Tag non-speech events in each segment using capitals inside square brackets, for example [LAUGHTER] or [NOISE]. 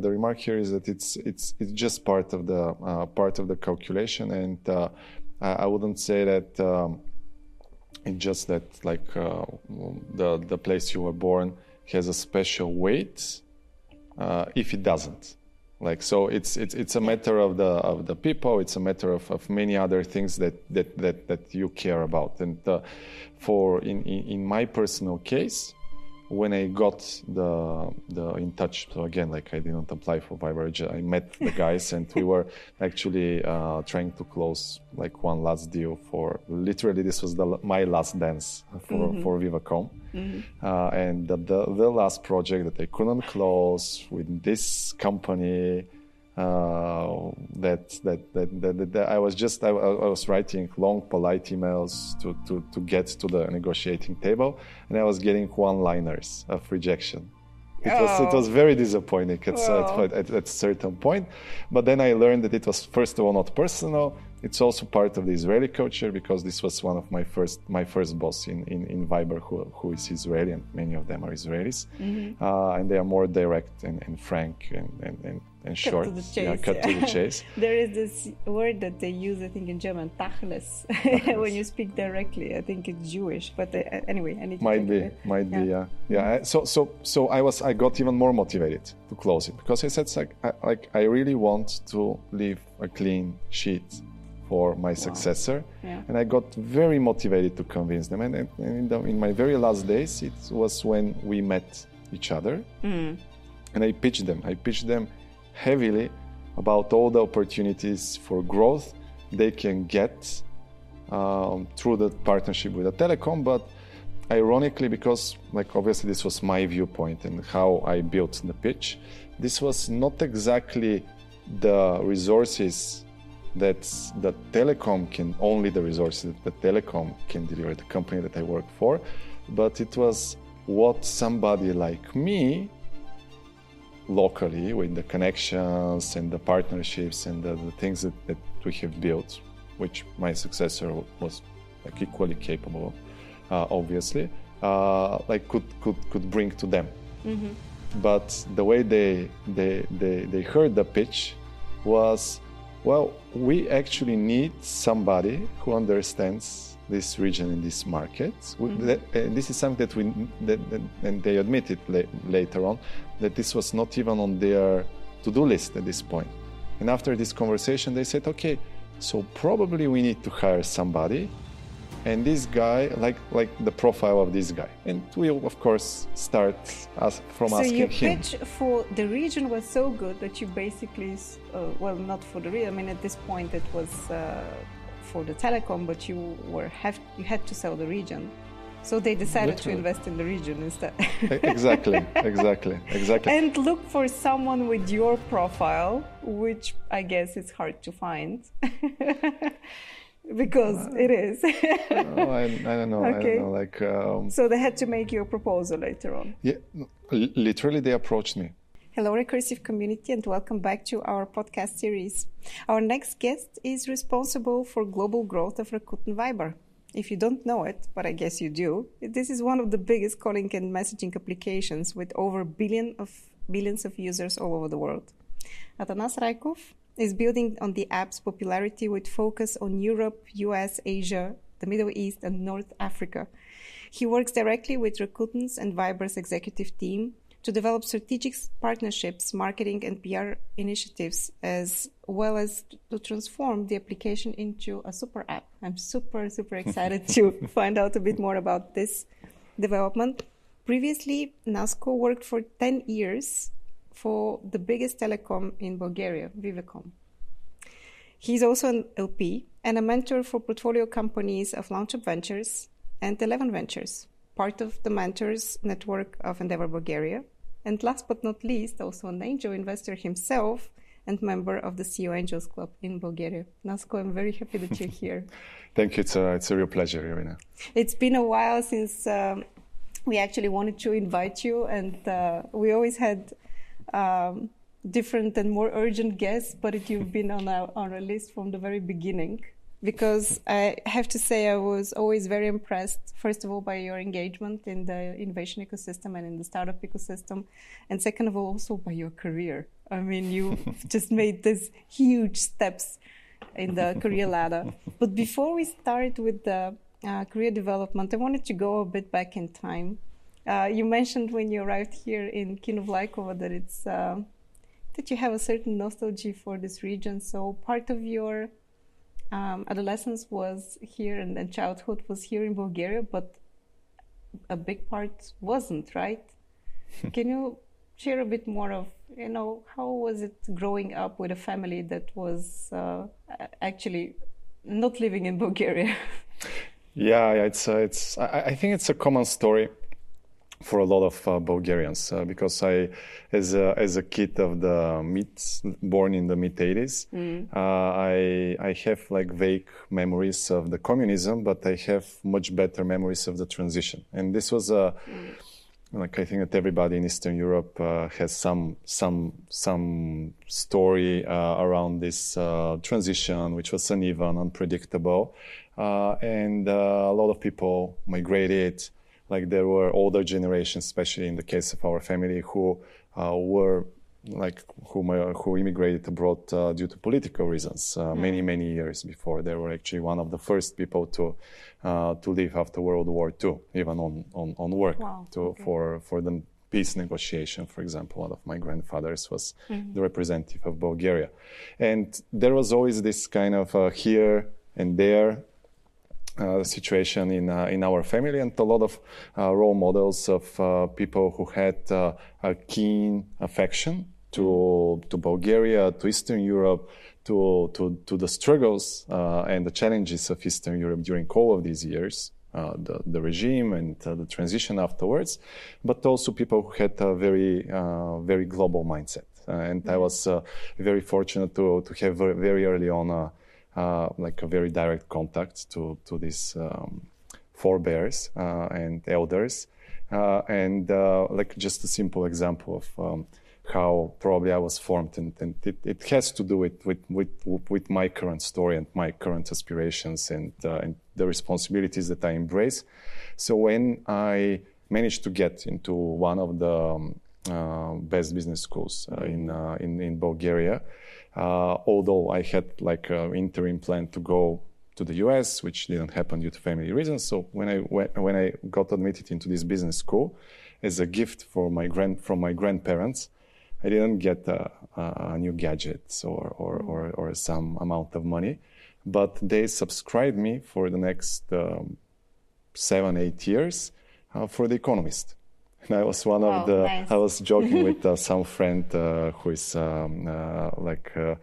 the remark here is that it's it's it's just part of the uh, part of the calculation, and uh, I wouldn't say that um, it's just that like uh, the the place you were born has a special weight. Uh, if it doesn't, like so, it's it's it's a matter of the of the people. It's a matter of, of many other things that that that that you care about, and uh, for in, in in my personal case when I got the the in touch, so again, like I didn't apply for Viber, I met the guys and we were [LAUGHS] actually uh, trying to close like one last deal for literally this was the my last dance for mm-hmm. for Vivacom, mm-hmm. uh, and the, the, the last project that I couldn't close with this company uh, that, that, that, that, that, I was just I, I, was writing long polite emails to, to, to get to the negotiating table and I was getting one-liners of rejection. It oh. was it was very disappointing at, oh. at, at, at, a certain point, but then I learned that it was first of all not personal. It's also part of the Israeli culture because this was one of my first my first boss in in, in Viber who, who is Israeli and many of them are Israelis, mm-hmm. uh, and they are more direct and, and frank and, and, and and cut short. To the chase, yeah, cut to the [LAUGHS] chase. there is this word that they use, I think, in German, tachlis, [LAUGHS] when you speak directly. I think it's Jewish, but uh, anyway, I need might be, might yeah. be, yeah, yeah. So, so, so I was, I got even more motivated to close it because I said, like, I, like, I really want to leave a clean sheet for my wow. successor, yeah. and I got very motivated to convince them. And, and in, the, in, my very last days, it was when we met each other. Mm. And I pitched them. I pitched them heavily about all the opportunities for growth they can get um, through the partnership with the telecom. But ironically, because like obviously this was my viewpoint and how I built the pitch, this was not exactly the resources that the telecom can only the resources that the telecom can deliver the company that i work for but it was what somebody like me locally with the connections and the partnerships and the, the things that, that, we have built, which my successor was like equally capable, uh, obviously, uh, like could, could, could bring to them. Mm-hmm. But the way they, they, they, they heard the pitch was, well, we actually need somebody who understands this region in this market. Mm-hmm. That, uh, this is something that we that, that, and they admitted la- later on that this was not even on their to-do list at this point. And after this conversation, they said, "Okay, so probably we need to hire somebody." And this guy, like like the profile of this guy, and we'll of course start as, from so asking him. So your pitch for the region was so good that you basically, uh, well, not for the region. I mean, at this point, it was. Uh, for the telecom, but you were have you had to sell the region. So they decided Literally. to invest in the region instead. exactly, [LAUGHS] exactly, exactly. And look for someone with your profile, which I guess is hard to find. [LAUGHS] because uh, it is. oh, I, I, don't know. Okay. I don't know. Like. Um, so they had to make you a proposal later on. Yeah, literally, they approached me. Hello, Recursive community, and welcome back to our podcast series. Our next guest is responsible for global growth of Rakuten Viber. If you don't know it, but I guess you do, this is one of the biggest calling and messaging applications with over billion of billions of users all over the world. Atanas Raykov is building on the app's popularity with focus on Europe, US, Asia, the Middle East, and North Africa. He works directly with Rakuten's and Viber's executive team to develop strategic partnerships, marketing, and PR initiatives, as well as to transform the application into a super app. I'm super, super [LAUGHS] excited to find out a bit more about this development. Previously, Nasko worked for 10 years for the biggest telecom in Bulgaria, Vivacom. He's also an LP and a mentor for portfolio companies of LAUNCHub Ventures and Eleven Ventures part of the mentors network of Endeavor Bulgaria. And last but not least, also an angel investor himself and member of the CEO Angels Club in Bulgaria. Nasko, I'm very happy that you're [LAUGHS] here. Thank you. It's a, it's a real pleasure, Irina. It's been a while since um, we actually wanted to invite you, and uh, we always had um, different and more urgent guests, but you've been on our, on our list from the very beginning because I have to say I was always very impressed, first of all, by your engagement in the innovation ecosystem and in the startup ecosystem, and second of all, also by your career. I mean, you [LAUGHS] just made these huge steps in the career ladder. But before we start with the uh, career development, I wanted to go a bit back in time. Uh, you mentioned when you arrived here in Kino-Vlajkovo that it's uh, that you have a certain nostalgia for this region. So part of your um, adolescence was here and then childhood was here in Bulgaria, but a big part wasn't, right? [LAUGHS] Can you share a bit more of, you know, how was it growing up with a family that was uh, actually not living in Bulgaria? [LAUGHS] yeah, it's uh, it's. I, I, think it's a common story for a lot of uh, Bulgarians uh, because I, as a, as a kid of the mid, born in the mid 80s, mm. uh, I I have like vague memories of the communism, but I have much better memories of the transition. And this was a mm. like I think that everybody in Eastern Europe uh, has some some some story uh, around this uh, transition, which was uneven, unpredictable, and a lot of people migrated like there were older generations, especially in the case of our family, who uh, were like who who immigrated abroad uh, due to political reasons uh, mm. many many years before. They were actually one of the first people to uh, to leave after World War II, even on on, on work wow. to, okay. for for the peace negotiation. For example, one of my grandfathers was mm-hmm. the representative of Bulgaria, and there was always this kind of uh, here and there uh, situation in uh, in our family and a lot of uh, role models of uh, people who had uh, a keen affection to to Bulgaria, to Eastern Europe, to to, to the struggles uh, and the challenges of Eastern Europe during all of these years. the, the regime and the transition afterwards, but also people who had a very, very global mindset. and I was very fortunate to, to have very, very early on uh, like a very direct contact to to these um, forebears uh, and elders, uh, and like just a simple example of. Um, how probably I was formed, and, and it, it, has to do with, with, with, with, my current story and my current aspirations and, uh, and the responsibilities that I embrace. So when I managed to get into one of the um, uh, best business schools uh, in, in, in Bulgaria, uh, although I had like an interim plan to go to the US, which didn't happen due to family reasons. So when I when I got admitted into this business school, as a gift for my grand from my grandparents, I didn't get a, a new gadgets or, or, or, or, some amount of money, but they subscribed me for the next um, seven eight years uh, for the Economist. And I was one of the. Nice. I was joking [LAUGHS] with uh, some friend uh, who is um, uh, like uh,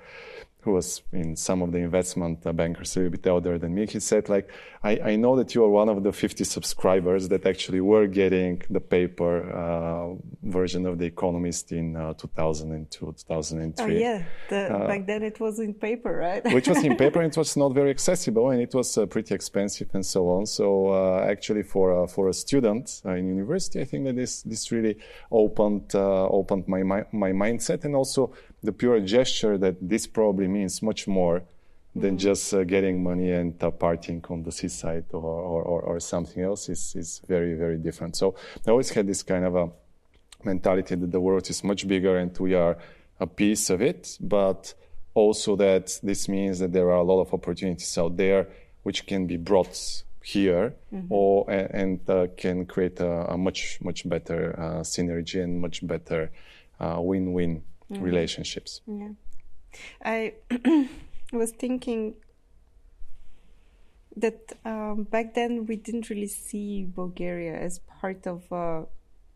who was in some of the investment uh, bankers a little bit older than me, he said, like, I, I know that you are one of the 50 subscribers that actually were getting the paper uh, version of The Economist in uh, 2002, 2003. Oh, yeah. The, uh, back then it was in paper, right? which was in paper and it was [LAUGHS] not very accessible and it was uh, pretty expensive and so on. So uh, actually for, for a student in university, I think that this, this really opened, opened my, my, my mindset and also the pure gesture that this probably means much more than mm-hmm. just uh, getting money and uh, partying on the seaside or, or, or, or, something else is, is very, very different. So I always had this kind of a mentality that the world is much bigger and we are a piece of it, but also that this means that there are a lot of opportunities out there which can be brought here mm-hmm. or and, uh, can create a, a, much much better uh, synergy and much better uh, win-win mm. relationships. Yeah. I [CLEARS THROAT] was thinking that um, back then we didn't really see Bulgaria as part of a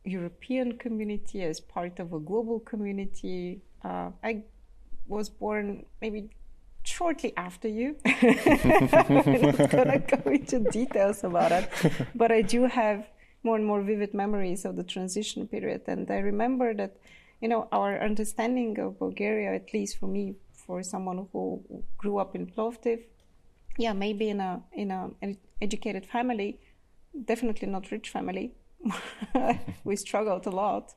European community, as part of a global community. Uh, I was born maybe shortly after you. I'm [LAUGHS] not gonna go into details about it, but I do have more and more vivid memories of the transition period, and I remember that you know, our understanding of Bulgaria, at least for me, for someone who grew up in Plovdiv, yeah, maybe in a in a an educated family, definitely not rich family. [LAUGHS] we struggled a lot.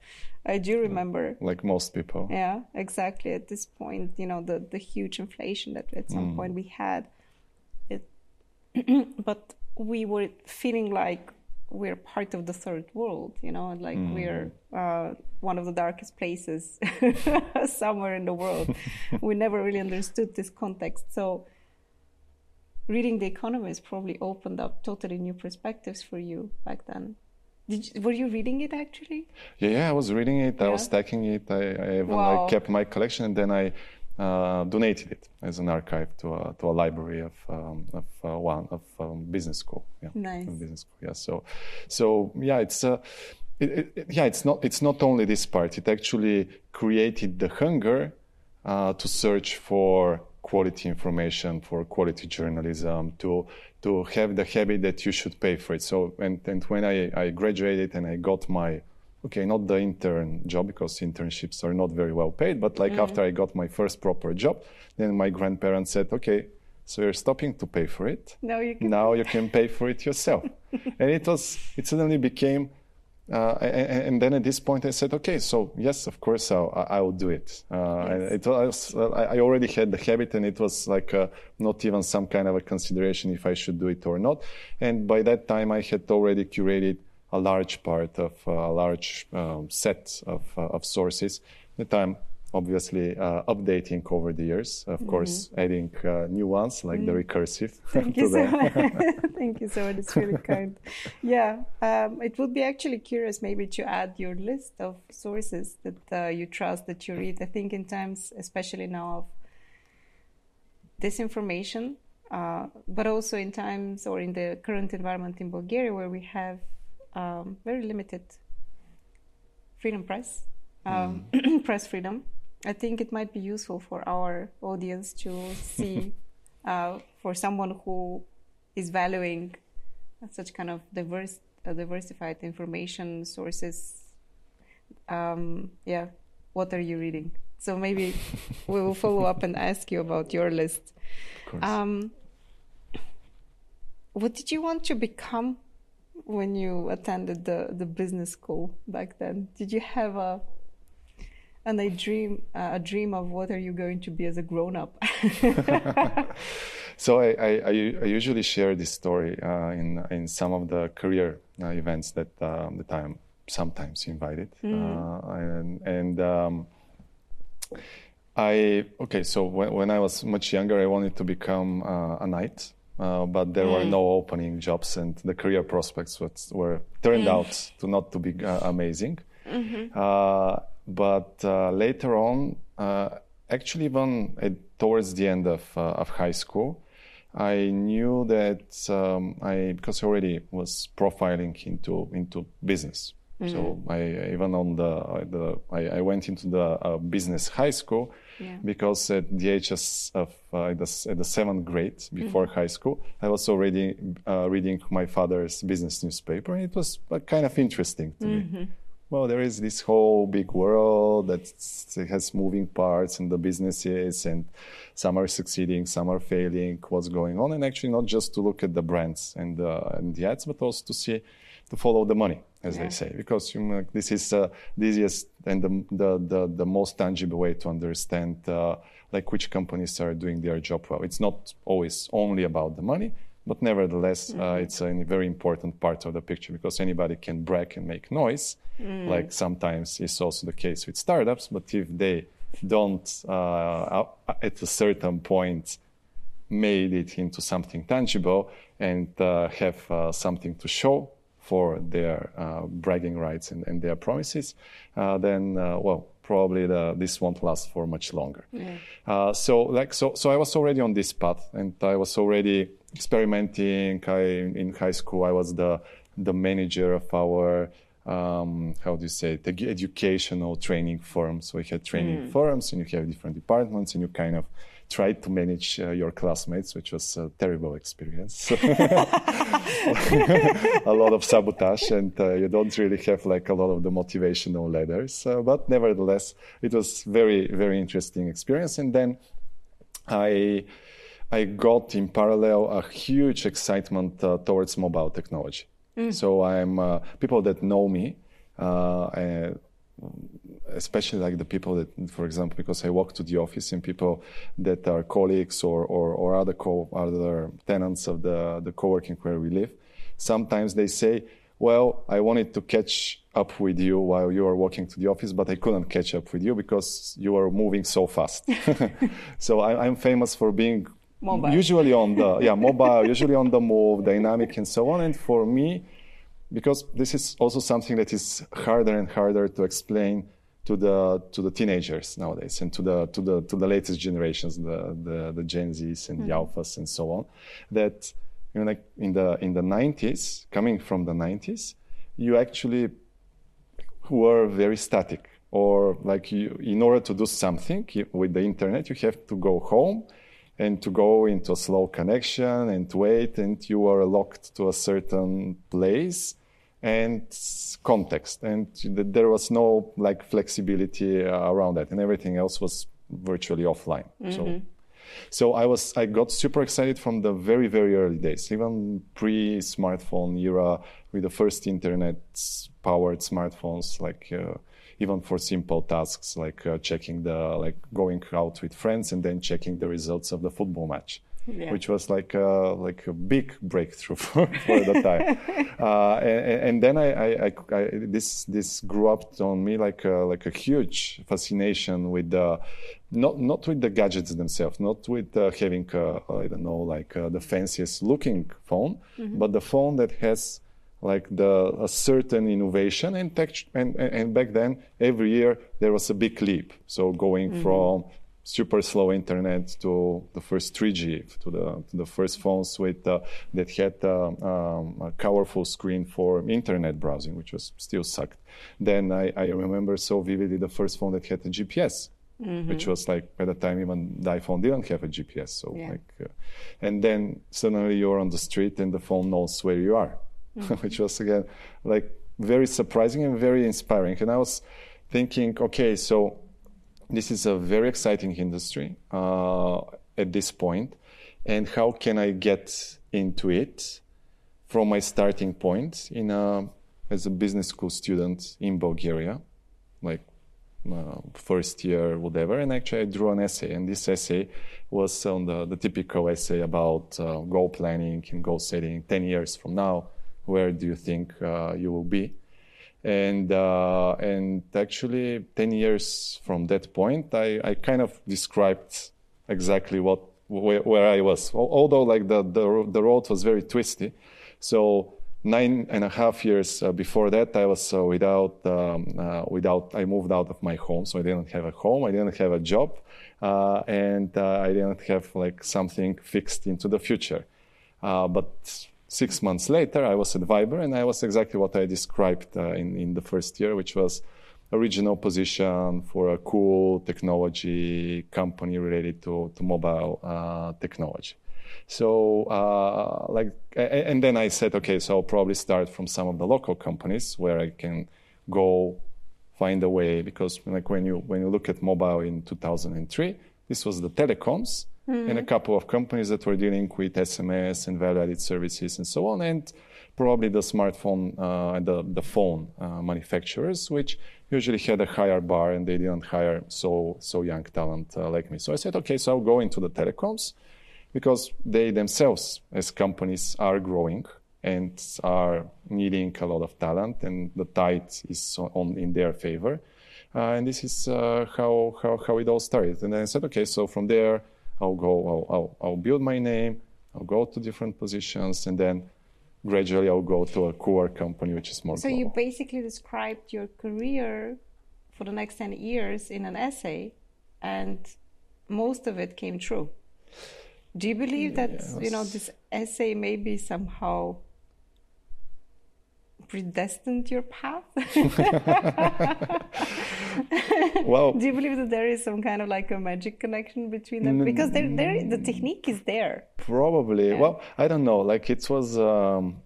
I do remember, like most people. Yeah, exactly. At this point, you know, the the huge inflation that at some mm. point we had, it, [CLEARS THROAT] but we were feeling like we're part of the third world, you know, like Mm. we're uh, one of the darkest places [LAUGHS] somewhere in the world. [LAUGHS] we never really understood this context. So, reading The Economist probably opened up totally new perspectives for you back then. Did you, were you reading it actually? Yeah, yeah, I was reading it. I was stacking it. I, I even Wow. like, kept my collection, and then I uh, donated it as an archive to a, to a library of um, of uh, one of um, business school. Yeah, Nice. business school. Yeah. So, so yeah, it's uh, it, it, yeah, it's not it's not only this part. It actually created the hunger uh, to search for quality information, for quality journalism, to to have the habit that you should pay for it. So and and when I, I graduated and I got my okay, not the intern job because internships are not very well paid, but like after I got my first proper job, then my grandparents said, okay, so you're stopping to pay for it. No, you can. Now you can pay for it yourself. [LAUGHS] and it was it suddenly became uh, and, and then at this point I said, okay, so yes, of course I'll, I I will do it. Uh, Yes. it was I already had the habit, and it was like uh, not even some kind of a consideration if I should do it or not. And by that time, I had already curated a large part of uh, a large um, set of uh, of sources that I'm obviously uh, updating over the years. Of course, adding uh, new ones like the recursive. [LAUGHS] Thank [LAUGHS] you so much. [LAUGHS] Thank you so much. It's really kind. Yeah, um, it would be actually curious maybe to add your list of sources that uh, you trust that you read. I think in times, especially now of disinformation, uh, but also in times or in the current environment in Bulgaria where we have um, very limited freedom press, um, [CLEARS THROAT] press freedom. I think it might be useful for our audience to see [LAUGHS] uh, for someone who is valuing such kind of diverse, uh, diversified information sources. Um, yeah, what are you reading? So maybe [LAUGHS] we will follow up and ask you about your list. Of course. Um, what did you want to become when you attended the, the business school back then? Did you have a and a dream uh, a dream of what are you going to be as a grown up? [LAUGHS] So I I usually share this story uh, in in some of the career uh, events that um, that I'm sometimes invited, uh, and and um, I okay. So when, when I was much younger, I wanted to become uh, a knight, uh, but there were no opening jobs, and the career prospects was, were turned out to not to be uh, amazing. Uh, but uh, later on, uh, actually, even at, towards the end of, uh, of high school, I knew that um, I because I already was profiling into into business. So I even on the, the I, I went into the uh, business high school Yeah. because at the age of, uh, the, at the seventh grade before high school, I was already uh, reading my father's business newspaper, and it was uh, kind of interesting to me well, there is this whole big world that has moving parts and the businesses, and some are succeeding, some are failing. What's going on? And actually, not just to look at the brands and, uh, and the ads, but also to see, to follow the money, as Yeah. they say, because you know, this is uh, the easiest and the, the, the, the most tangible way to understand uh, like which companies are doing their job well. It's not always only about the money, but nevertheless, uh, it's a very important part of the picture because anybody can brag and make noise, like sometimes is also the case with startups. But if they don't, uh, at a certain point, made it into something tangible and uh, have uh, something to show for their uh, bragging rights and, and their promises, uh, then uh, well, probably the, this won't last for much longer. Uh, so, like, so, so I was already on this path, and I was already experimenting. I, in high school, I was the the manager of our um, how do you say it, educational training firm. So we had training firms, and you have different departments, and you kind of tried to manage uh, your classmates, which was a terrible experience. [LAUGHS] a lot of sabotage, and uh, you don't really have like a lot of the motivational letters. Uh, but nevertheless, it was very, very interesting experience. And then I, I got in parallel a huge excitement uh, towards mobile technology. So I'm uh, people that know me. Especially like the people that, for example, because I walk to the office and people that are colleagues or, or, or other co other tenants of the, the co-working where we live, sometimes they say, well, I wanted to catch up with you while you were walking to the office, but I couldn't catch up with you because you were moving so fast. [LAUGHS] so I, am famous for being mobile. usually on the [LAUGHS] yeah mobile, usually on the move, dynamic, and so on. And for me, because this is also something that is harder and harder to explain to the to the teenagers nowadays and to the to the to the latest generations, the the, the Gen Zs and mm-hmm. the Alphas and so on, that you know, like in the in the 90s, coming from the 90s, you actually were very static. Or like you, in order to do something with the internet, you have to go home and to go into a slow connection and wait, and you are locked to a certain place and context, and there was no like flexibility around that, and everything else was virtually offline. Mm-hmm. So so I was I got super excited from the very very early days, even pre-smartphone era with the first internet powered smartphones, like uh, even for simple tasks like uh, checking the like going out with friends and then checking the results of the football match yeah. which was like a, like a big breakthrough [LAUGHS] for, for the time. [LAUGHS] uh, and, and, then I, I, I, this this grew up on me like a, like a huge fascination with the not not with the gadgets themselves, not with uh, having uh, I don't know like uh, the fanciest looking phone, mm-hmm. but the phone that has like the a certain innovation and tech and, and back then every year there was a big leap so going mm-hmm. from super slow internet to the first 3G, to the, to the first phones with, uh, that had uh, um, a powerful screen for internet browsing, which was still sucked. Then I, I remember so vividly the first phone that had a GPS. Mm-hmm. Which was like at the time even the iPhone didn't have a GPS, so yeah. like, uh, and then suddenly you're on the street and the phone knows where you are, mm-hmm. [LAUGHS] which was again like very surprising and very inspiring. And I was thinking, okay, so this is a very exciting industry uh, at this point, and how can I get into it from my starting point in a, as a business school student in Bulgaria, like uh, first year, whatever. And actually, I drew an essay, and this essay was on the, the typical essay about uh, goal planning and goal setting. Ten years from now, where do you think uh, you will be? And uh, and actually 10 years from that point I, I kind of described exactly what where, where I was. Although like the, the the road was very twisty. So nine and a half years uh, before that I was uh, without um, uh, without I moved out of my home so I didn't have a home I didn't have a job uh, and uh, I didn't have like something fixed into the future. But six months later, I was at Viber, and I was exactly what I described uh, in, in the first year, which was a regional position for a cool technology company related to, to mobile uh, technology. So, uh, like, and then I said, okay, so I'll probably start from some of the local companies where I can go find a way because, like, when you when you look at mobile in 2003, this was the telecoms, mm. and a couple of companies that were dealing with SMS and value-added services and so on, and probably the smartphone uh, the, the phone uh, manufacturers, which usually had a higher bar and they didn't hire so so young talent uh, like me. So I said, okay, so I'll go into the telecoms because they themselves as companies are growing and are needing a lot of talent, and the tide is on in their favor. Uh, and this is uh, how, how, how it all started. And then I said, okay, so from there, I'll go, I'll, I'll, I'll build my name, I'll go to different positions, and then gradually I'll go to a core company, which is more. So global. you basically described your career for the next 10 years in an essay, and most of it came true. Do you believe that, yes. you know, this essay maybe somehow predestined your path? [LAUGHS] well, do you believe that there is some kind of like a magic connection between them? Because there, there, the technique is there. Probably. Yeah. Well, I don't know. Like it was. Um,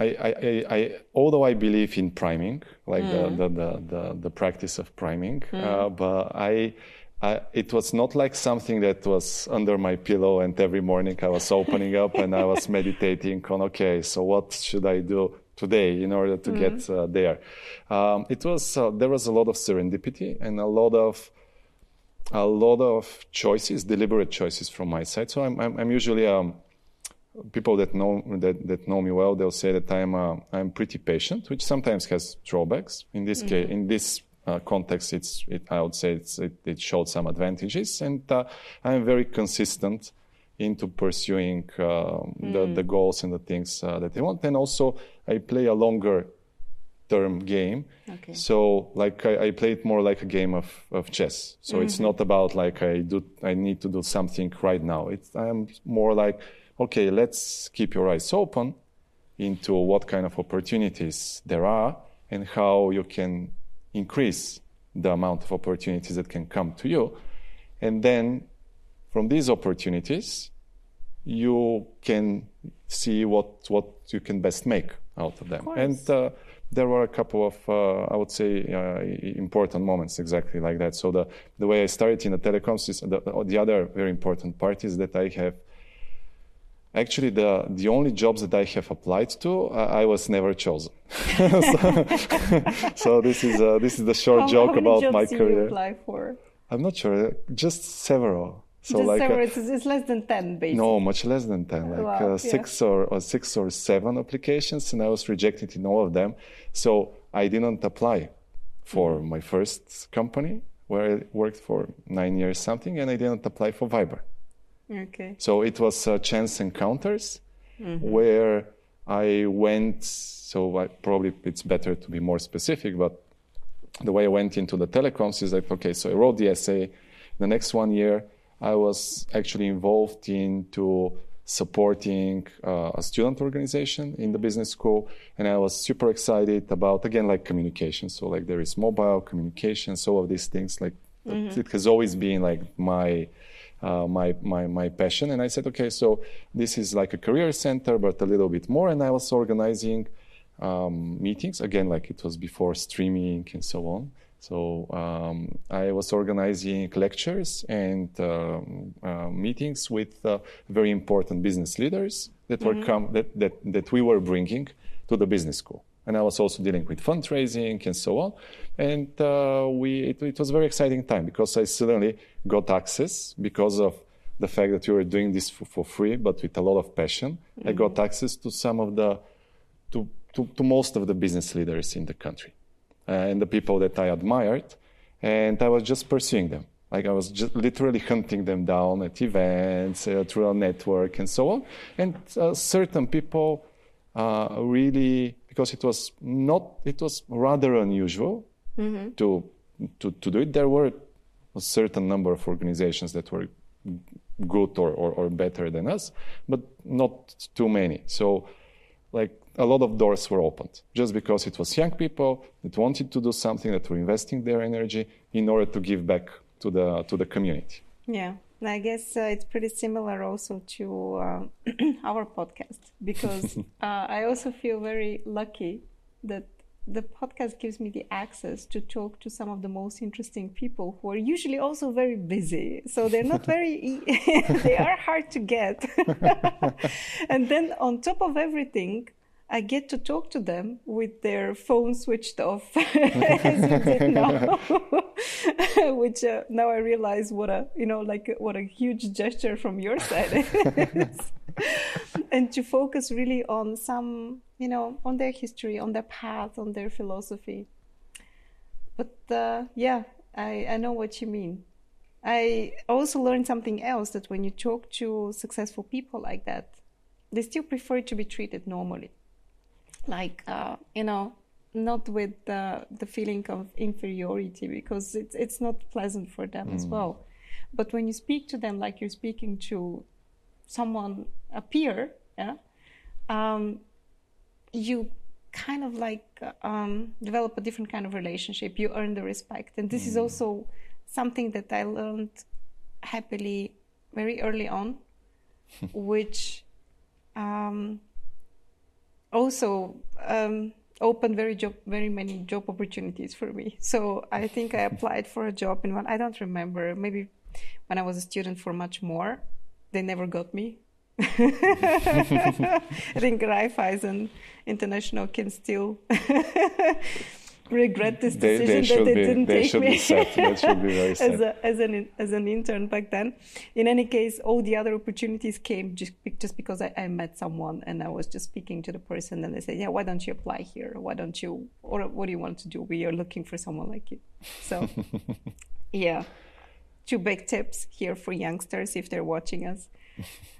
I, I, I, although I believe in priming, like mm. the, the, the, the, practice of priming, mm. uh, but I, I, it was not like something that was under my pillow and every morning I was opening up and I was [LAUGHS] meditating on, okay, so what should I do today in order to mm get uh, there. Um, it was uh, there was a lot of serendipity and a lot of a lot of choices, deliberate choices from my side. So I'm I'm, I'm usually um, people that know that, that know me well, they'll say that I'm uh, I'm pretty patient, which sometimes has drawbacks. In this mm-hmm. case, in this uh, context, it's it, I would say it, it showed some advantages, and uh, I'm very consistent into pursuing mm. the, the goals and the things uh, that they want, and also I play a longer term game. Okay. So like I, I, play it more like a game of, of chess. So mm-hmm. it's not about like I do I need to do something right now. It's I'm more like okay, let's keep your eyes open into what kind of opportunities there are and how you can increase the amount of opportunities that can come to you. And then from these opportunities, you can see what, what you can best make out of them. Of and uh, there were a couple of, uh, I would say, uh, important moments exactly like that. So the, the way I started in the telecoms is the, the other very important part is that I have actually the, the only jobs that I have applied to, I was never chosen. [LAUGHS] so, so, this is uh, this is the short how, joke how about my career. You apply for? I'm not sure. Just several. So Just like several, uh, it's, it's, less than ten, basically. No, much less than ten. Like wow, uh, six yeah. or, or six or seven applications, and I was rejected in all of them. So I didn't apply for mm-hmm. my first company where I worked for nine years something, and I didn't apply for Viber. Okay. So it was uh, chance encounters mm-hmm. where I went. So I, probably it's better to be more specific, but the way I went into the telecoms is like, okay, so I wrote the essay. The next one year, I was actually involved into supporting uh, a student organization in the business school and i was super excited about again like communication so like there is mobile communication so all of these things like mm-hmm. it has always been like my uh, my, my, my passion. And I said, okay, so this is like a career center, but a little bit more. And I was organizing um, meetings, again, like it was before streaming and so on. So um, I was organizing lectures and um, uh, meetings with uh, very important business leaders that mm-hmm. were come that, that, that we were bringing to the business school and I was also dealing with fundraising and so on. And uh, we it, it, was a very exciting time because I suddenly got access because of the fact that we were doing this for, for free, but with a lot of passion. Mm-hmm. I got access to some of the to, to, to most of the business leaders in the country and the people that I admired, and I was just pursuing them. Like I was just literally hunting them down at events, uh, through a network, and so on. And uh, certain people uh, really because it was not it was rather unusual mm-hmm. to, to to do it. There were a certain number of organizations that were good or, or, or better than us, but not too many. So like a lot of doors were opened just because it was young people that wanted to do something that were investing their energy in order to give back to the to the community. Yeah. I guess uh, it's pretty similar also to uh, [CLEARS THROAT] our podcast because [LAUGHS] uh, I also feel very lucky that the podcast gives me the access to talk to some of the most interesting people who are usually also very busy. So they're not [LAUGHS] very, [LAUGHS] they are hard to get. and then on top of everything, I get to talk to them with their phone switched off, [LAUGHS] as you did [LAUGHS] now. [LAUGHS] Which uh, now I realize what a you know like what a huge gesture from your side is, and to focus really on some you know on their history, on their path, on their philosophy. But uh, yeah, I I know what you mean. I also learned something else that when you talk to successful people like that, they still prefer to be treated normally like uh, you know not with the, the feeling of inferiority because it's it's not pleasant for them mm. as well but when you speak to them like you're speaking to someone a peer yeah um, you kind of like um, develop a different kind of relationship you earn the respect and this mm. is also something that i learned happily very early on [LAUGHS] which um, also um, opened very job, very many job opportunities for me. So I think I applied for a job in one. I don't remember. Maybe when I was a student for much more. They never got me. [LAUGHS] I think Raiffeisen International can still [LAUGHS] regret this decision they should that they be. didn't They take me be sad. Should be [LAUGHS] as, a, as an as an intern back then. In any case, all the other opportunities came just just because I, I met someone and I was just speaking to the person and they said, yeah, why don't you apply here? Why don't you? Or what do you want to do? We are looking for someone like you. So, [LAUGHS] yeah, two big tips here for youngsters if they're watching us.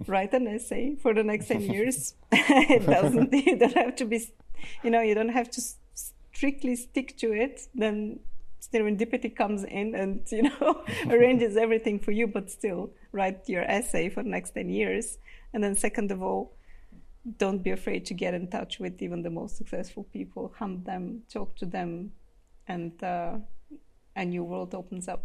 Write an essay for the next 10 years. [LAUGHS] it doesn't, you don't have to be, you know, you don't have to strictly stick to it. Then serendipity comes in and, [LAUGHS] you know, arranges everything for you, but still write your essay for the next 10 years. And then, second of all, don't be afraid to get in touch with even the most successful people, hunt them, talk to them, and uh, a new world opens up.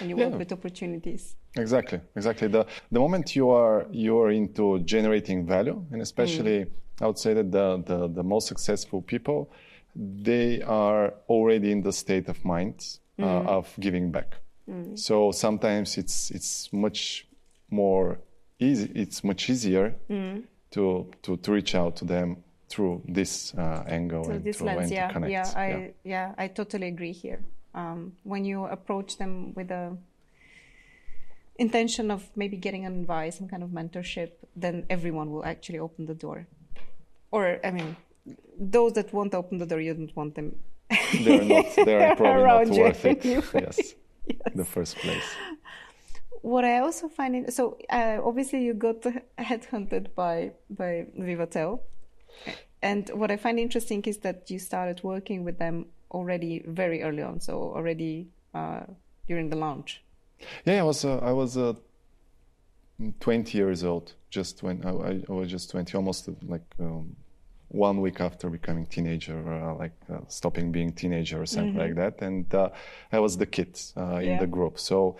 And you work with opportunities. Exactly, exactly. The the moment you are you are into generating value, and especially I would say that the, the the most successful people, they are already in the state of mind uh, of giving back. So sometimes it's it's much more easy. It's much easier to, to to reach out to them through this uh, angle So and this to, lens, yeah, connect. yeah, I, yeah. I totally agree here. Um, when you approach them with a intention of maybe getting an advice, some kind of mentorship, then everyone will actually open the door. Or, I mean, those that won't open the door, you don't want them. they're not. They're [LAUGHS] probably around not you worth it. anyway. [LAUGHS] Yes, in the first place. What I also find in, so uh, obviously you got [LAUGHS] headhunted by by Vivatel, and what I find interesting is that you started working with them already very early on, so already uh, during the launch. Yeah, I was uh, I was uh, 20 years old just when I, I- I was just 20, almost uh, like um, one week after becoming teenager, uh, like uh, stopping being teenager or something like that, and uh, I was the kid uh, in the group. So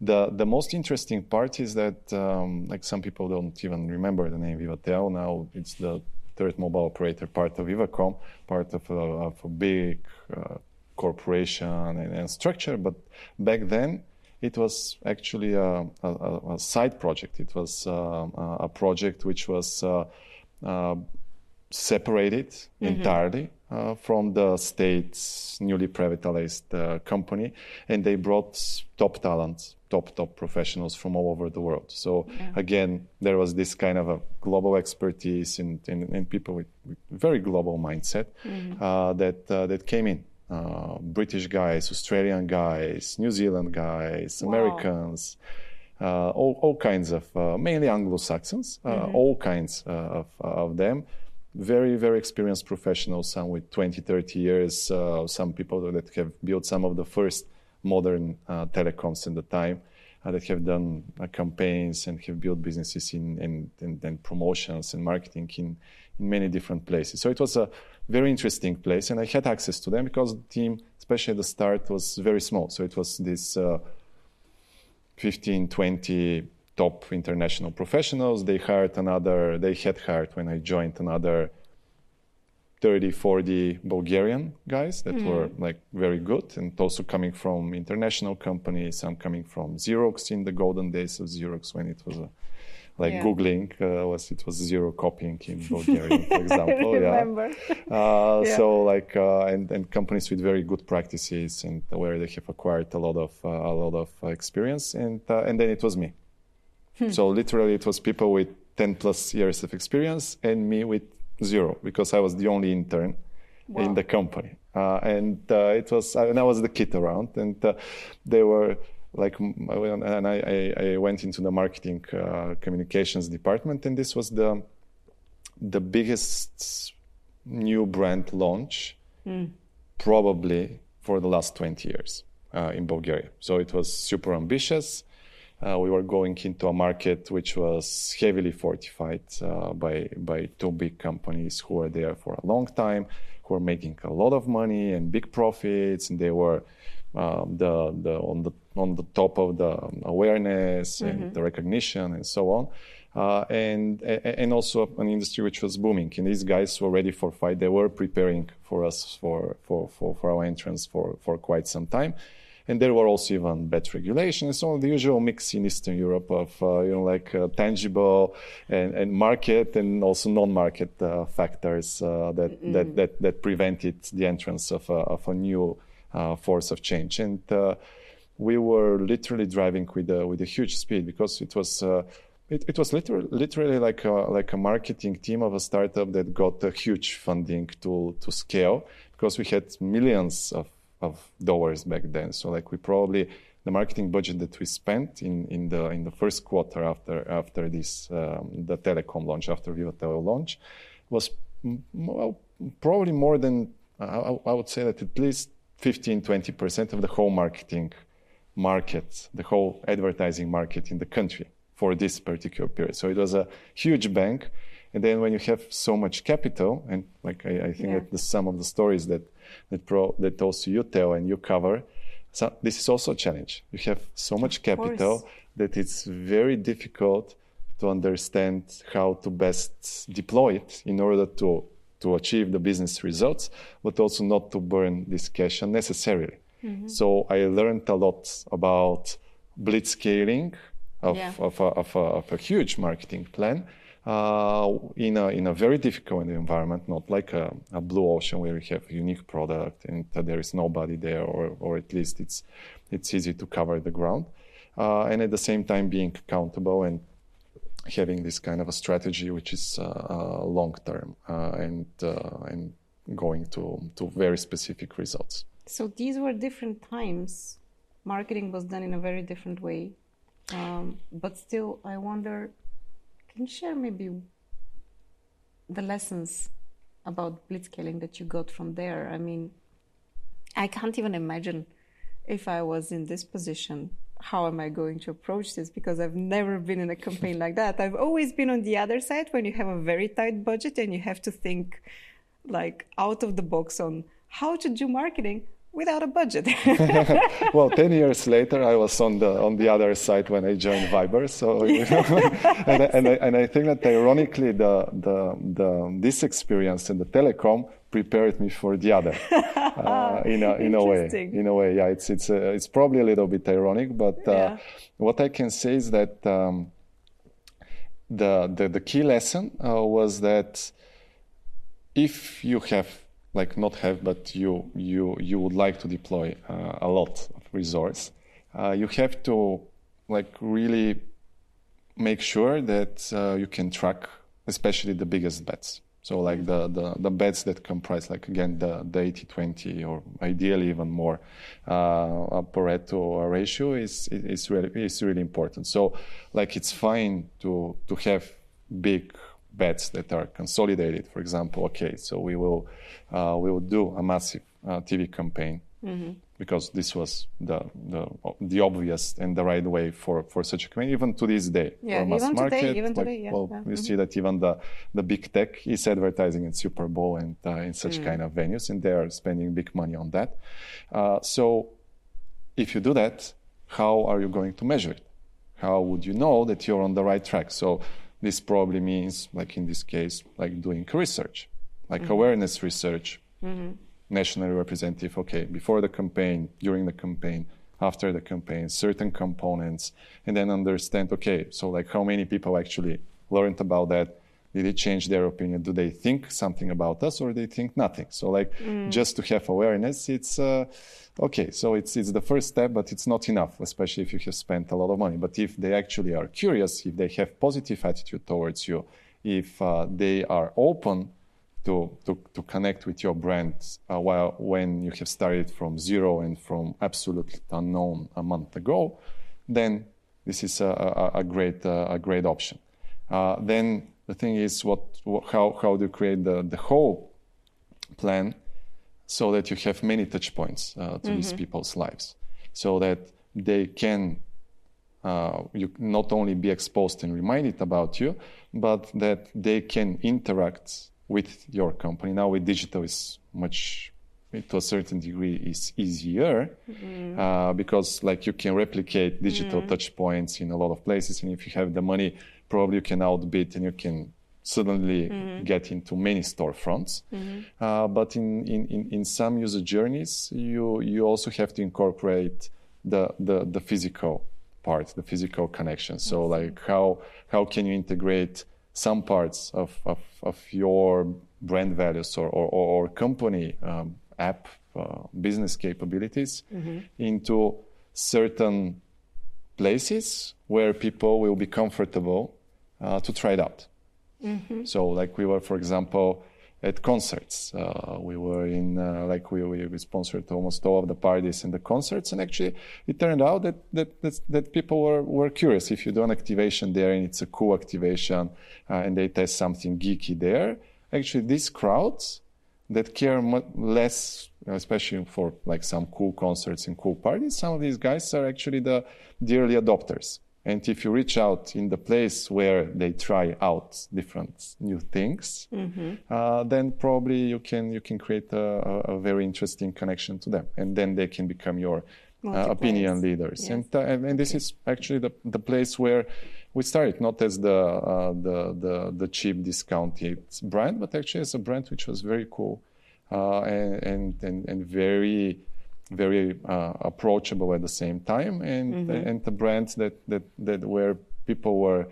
the the most interesting part is that um, like some people don't even remember the name Vivatel. Now it's the third mobile operator, part of Vivacom, part of a, of a big uh, corporation and, and structure. But back then, it was actually a, a, a side project. It was uh, a a project which was uh, uh, separated entirely uh, from the state's newly privatized uh, company, and they brought top talent, top top professionals from all over the world. So again, there was this kind of a global expertise and, and, and people with, with very global mindset uh, that uh, that came in. Uh, British guys, Australian guys, New Zealand guys, Wow. Americans, uh, all, all kinds of, uh, mainly Anglo-Saxons, uh, all kinds uh, of, of them. Very, very experienced professionals, some with 20, 30 years, uh, some people that have built some of the first modern uh, telecoms in the time, uh, that have done uh, campaigns and have built businesses in, in promotions and marketing in, in many different places. So it was a very interesting place, and I had access to them because the team, especially at the start, was very small. So it was this uh, 15, 20 top international professionals. They hired another, they had hired when I joined another 30, 40 Bulgarian guys that were like very good and also coming from international companies, some coming from Xerox in the golden days of Xerox when it was a, like Yeah. Googling uh, was it was zero copying in [LAUGHS] Bulgarian, for example. yeah. remember. Uh, [LAUGHS] Yeah. So like uh, and, and companies with very good practices and where they have acquired a lot of uh, a lot of experience and uh, and then it was me. So literally it was people with 10 plus years of experience and me with zero because I was the only intern in the company. Uh, and uh, it was and I was the kid around and uh, they were like m- I went- and I, I, went into the marketing uh, communications department and this was the the biggest new brand launch probably for the last 20 years uh, in Bulgaria. So it was super ambitious. Uh, we were going into a market which was heavily fortified uh, by by two big companies who were there for a long time, who were making a lot of money and big profits, and they were um, the the on the on the top of the awareness and the recognition and so on. Uh, and and also an industry which was booming. And these guys were ready for fight. They were preparing for us for for for, for our entrance for for quite some time. And there were also even bad regulations. So the usual mix in Eastern Europe of uh, you know like uh, tangible and, and market and also non-market uh, factors uh, that, mm-hmm. that that that prevented the entrance of a, of a new uh, force of change. And uh, we were literally driving with a, with a huge speed because it was it, it was literally, literally like a, like a marketing team of a startup that got a huge funding to to scale because we had millions of, of dollars back then. So like we probably the marketing budget that we spent in, in the in the first quarter after after this um, the telecom launch after Vivatel launch was well, probably more than I, I would say that at least 15 20 percent of the whole marketing market the whole advertising market in the country for this particular period. So it was a huge bank. And then when you have so much capital, and like I, I think yeah. that the, some of the stories that that, pro, that also you tell and you cover, so this is also a challenge. You have so much capital that it's very difficult to understand how to best deploy it in order to to achieve the business results, but also not to burn this cash unnecessarily. Mm-hmm. So I learned a lot about blitzscaling of, yeah. of, a, of, a, of, a, huge marketing plan uh, in, a, in a very difficult environment, not like a, a, blue ocean where you have a unique product and there is nobody there, or, or at least it's, it's easy to cover the ground. Uh, and at the same time, being accountable and having this kind of a strategy which is uh, uh long term uh, and, uh, and going to, to very specific results. So these were different times. Marketing was done in a very different way um, but still, I wonder can you share maybe the lessons about blitzscaling that you got from there? I mean, I can't even imagine if I was in this position, how am I going to approach this? Because I've never been in a campaign like that. I've always been on the other side when you have a very tight budget and you have to think like out of the box on how to do marketing without a budget. [LAUGHS] well, ten years later, I was on the on the other side when I joined Viber. So, you know, [LAUGHS] and, and, I, and I think that ironically, the, the the this experience in the telecom prepared me for the other uh, in a in a way. In a way, yeah, it's it's uh, it's probably a little bit ironic, but uh, yeah. what I can say is that. Um, the, the, the key lesson uh, was that if you have like not have, but you you you would like to deploy uh, a lot of resource, uh, you have to like really make sure that uh, you can track, especially the biggest bets. So like the, the, the bets that comprise like again the, the 80-20 or ideally even more uh, Pareto ratio is, is really is really important. So like it's fine to to have big bets that are consolidated. For example, okay, so we will uh, we will do a massive uh, TV campaign mm-hmm. because this was the, the the obvious and the right way for, for such a campaign. Even to this day, yeah, mass even market, today, even like, today, yeah, well, yeah. you mm-hmm. see that even the the big tech is advertising in Super Bowl and uh, in such mm. kind of venues, and they are spending big money on that. Uh, so, if you do that, how are you going to measure it? How would you know that you're on the right track? So this probably means, like in this case, like doing research, like mm-hmm. awareness research, mm-hmm. nationally representative. Okay, before the campaign, during the campaign, after the campaign, certain components, and then understand. Okay, so like how many people actually learned about that? Did it change their opinion? Do they think something about us, or they think nothing? So like mm. just to have awareness, it's. Uh, okay, so it's, it's the first step, but it's not enough, especially if you have spent a lot of money. But if they actually are curious, if they have positive attitude towards you, if uh, they are open to, to, to connect with your brand uh, while when you have started from zero and from absolutely unknown a month ago, then this is a, a, a great, uh, a great option. Uh, then the thing is what, how, how do you create the, the whole plan so that you have many touch points uh, to mm-hmm. these people's lives so that they can uh, you not only be exposed and reminded about you but that they can interact with your company now with digital is much to a certain degree is easier mm-hmm. uh, because like you can replicate digital mm-hmm. touch points in a lot of places and if you have the money probably you can outbid and you can suddenly mm-hmm. get into many storefronts. Mm-hmm. Uh, but in, in, in some user journeys, you, you also have to incorporate the the, the physical part, the physical connection. So like how how can you integrate some parts of, of, of your brand values or, or, or company um, app uh, business capabilities into certain places where people will be comfortable uh, to try it out. So, like we were, for example, at concerts. Uh, we were in, uh, like we, we, sponsored almost all of the parties and the concerts, and actually it turned out that that that, that people were, were curious. If you do an activation there and it's a cool activation, uh, and they test something geeky there, actually these crowds that care mu- less, especially for like some cool concerts and cool parties. Some of these guys are actually the, the early adopters. And if you reach out in the place where they try out different new things, uh, then probably you can you can create a, a, very interesting connection to them, and then they can become your uh, opinion leaders. Yes. And uh, and, and this is actually the, the place where we started, not as the, uh, the the the cheap discounted brand, but actually as a brand which was very cool uh, and, and and and very very uh, approachable at the same time, and and the brands that that that where people were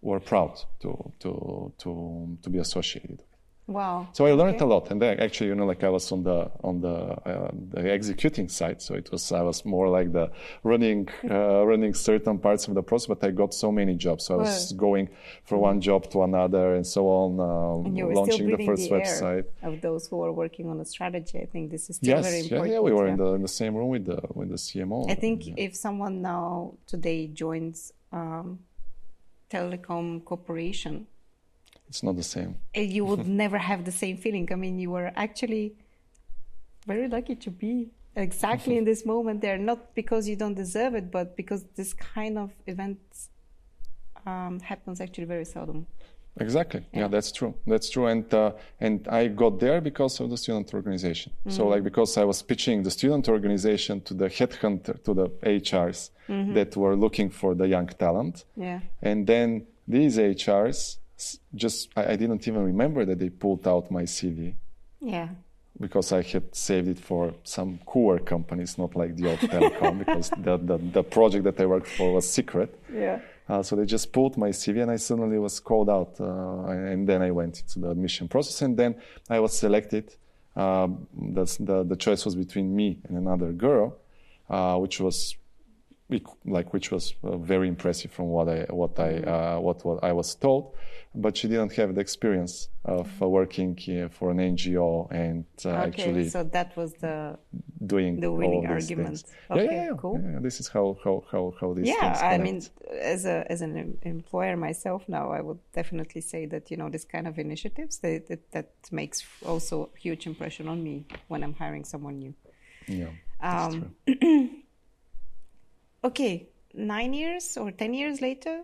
were proud to to to to be associated. Wow. So I learned Okay. a lot, and then actually, you know, like I was on the on the uh, the executing side, so it was I was more like the running [LAUGHS] uh, running certain parts of the process, but I got so many jobs, so I was Wow. going from one job to another and so on, um, And you were still launching the first the website. air of those who are working on a strategy. I think this is still very Yes, yeah, important. yeah, we were in the in the same room with the with the CMO. I think if someone now today joins um, telecom corporation, it's not the same. eh, you would [LAUGHS] never have the same feeling. I mean, you were actually very lucky to be exactly in this moment there, not because you don't deserve it, but because this kind of events um, happens actually very seldom. Exactly. Yeah. that's true. That's true. And uh, and I got there because of the student organization. So like because I was pitching the student organization to the headhunter, to the HRs that were looking for the young talent, Yeah. and then these HRs just I, I didn't even remember that they pulled out my CV Yeah. because I had saved it for some cooler companies, not like the old telecom, [LAUGHS] because the, the the project that I worked for was secret. Yeah. Uh, so they just pulled my CV, and I suddenly was called out, uh, and, then I went into the admission process, and then I was selected. Um, the, the the choice was between me and another girl, uh, which was like which was uh, very impressive from what I what I uh, what what I was told, but she didn't have the experience of uh, working for an NGO and uh, Okay. actually So that was the doing the winning argument. things. Yeah, yeah, yeah, cool. yeah. This is how how how how these yeah i mean as a as an employer myself now i would definitely say that you know this kind of initiatives that that, that makes also a huge impression on me when i'm hiring someone new yeah, that's Um, true. [CLEARS THROAT] okay nine years or ten years later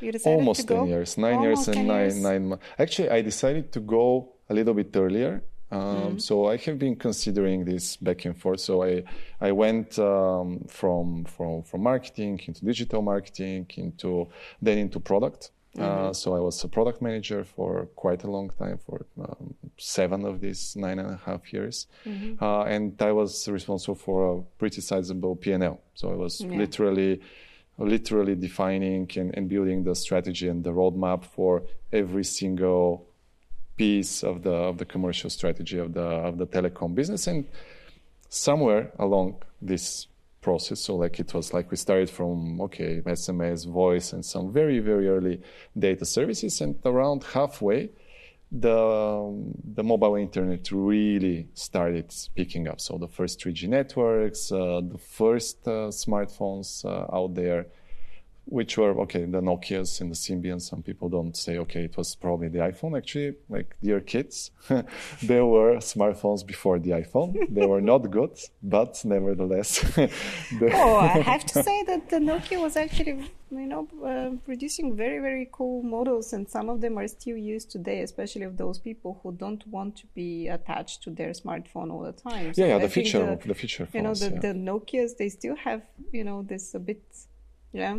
you decided almost to go 10 years nine Almost years and nine years. nine months actually i decided to go a little bit earlier um, Mm-hmm. so i have been considering this back and forth so i i went um, from from from marketing into digital marketing into then into product Mm-hmm. uh, so I was a product manager for quite a long time, for um, seven of these nine and a half years, Mm-hmm. uh, and I was responsible for a pretty sizable P&L. So I was Yeah. literally literally defining and, and building the strategy and the roadmap for every single piece of the of the commercial strategy of the of the telecom business and somewhere along this process so like it was like we started from okay sms voice and some very very early data services and around halfway the the mobile internet really started picking up. So the first 3G networks, uh, the first uh, smartphones uh, out there, which were okay, the Nokia's and the Symbian. Some people don't say okay, it was probably the iPhone. Actually, like dear kids, [LAUGHS] there were smartphones before the iPhone. They were not good, but nevertheless. [LAUGHS] the- oh, I have to [LAUGHS] say that the Nokia was actually, you know, uh, producing very, very cool models, and some of them are still used today, especially of those people who don't want to be attached to their smartphone all the time. So yeah, yeah, the feature, the- the feature phones, you know, the, yeah. the Nokias, they still have, you know, this a bit, yeah.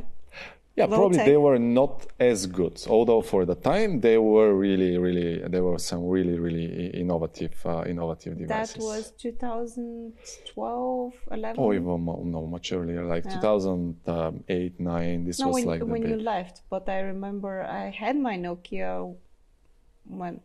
Yeah, probably they were not as good. Although for the time they were really, really, there were some really, really innovative, uh, innovative devices. That was 2012, 11. Oh, even no, much earlier, like 2008, 9. This no, was when, like the when you left, but I remember I had my Nokia when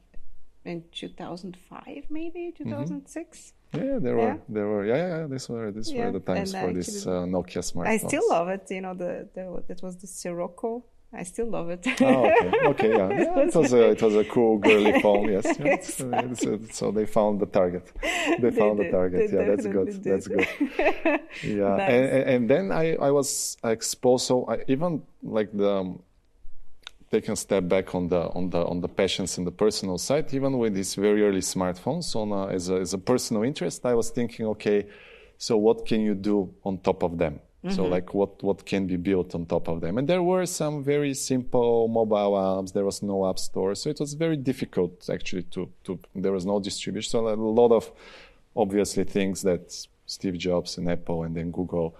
in 2005, maybe Mm-hmm. 2006. Yeah, there Yeah. were, there were, yeah, yeah, yeah. These were, these Yeah, were the times and for this uh, Nokia smartphones. I still love it. You know, the, the that was the Sirocco. I still love it. Oh, okay, okay, yeah, [LAUGHS] yeah. It was a, it was a cool girly [LAUGHS] phone. Yes, yeah, uh, so they found the target. They found the target. They yeah, that's good. definitely That's good. [LAUGHS] Yeah, Nice. and, and, and then I, I was exposed. So I, even like the taking a step back on the on the on the passions and the personal side, even with these very early smartphones, on a, as a as a personal interest, I was thinking, okay, so what can you do on top of them? So mm-hmm. like what what can be built on top of them? And there were some very simple mobile apps. There was no app store, so it was very difficult actually to to. There was no distribution. So a lot of obviously things that Steve Jobs and Apple and then Google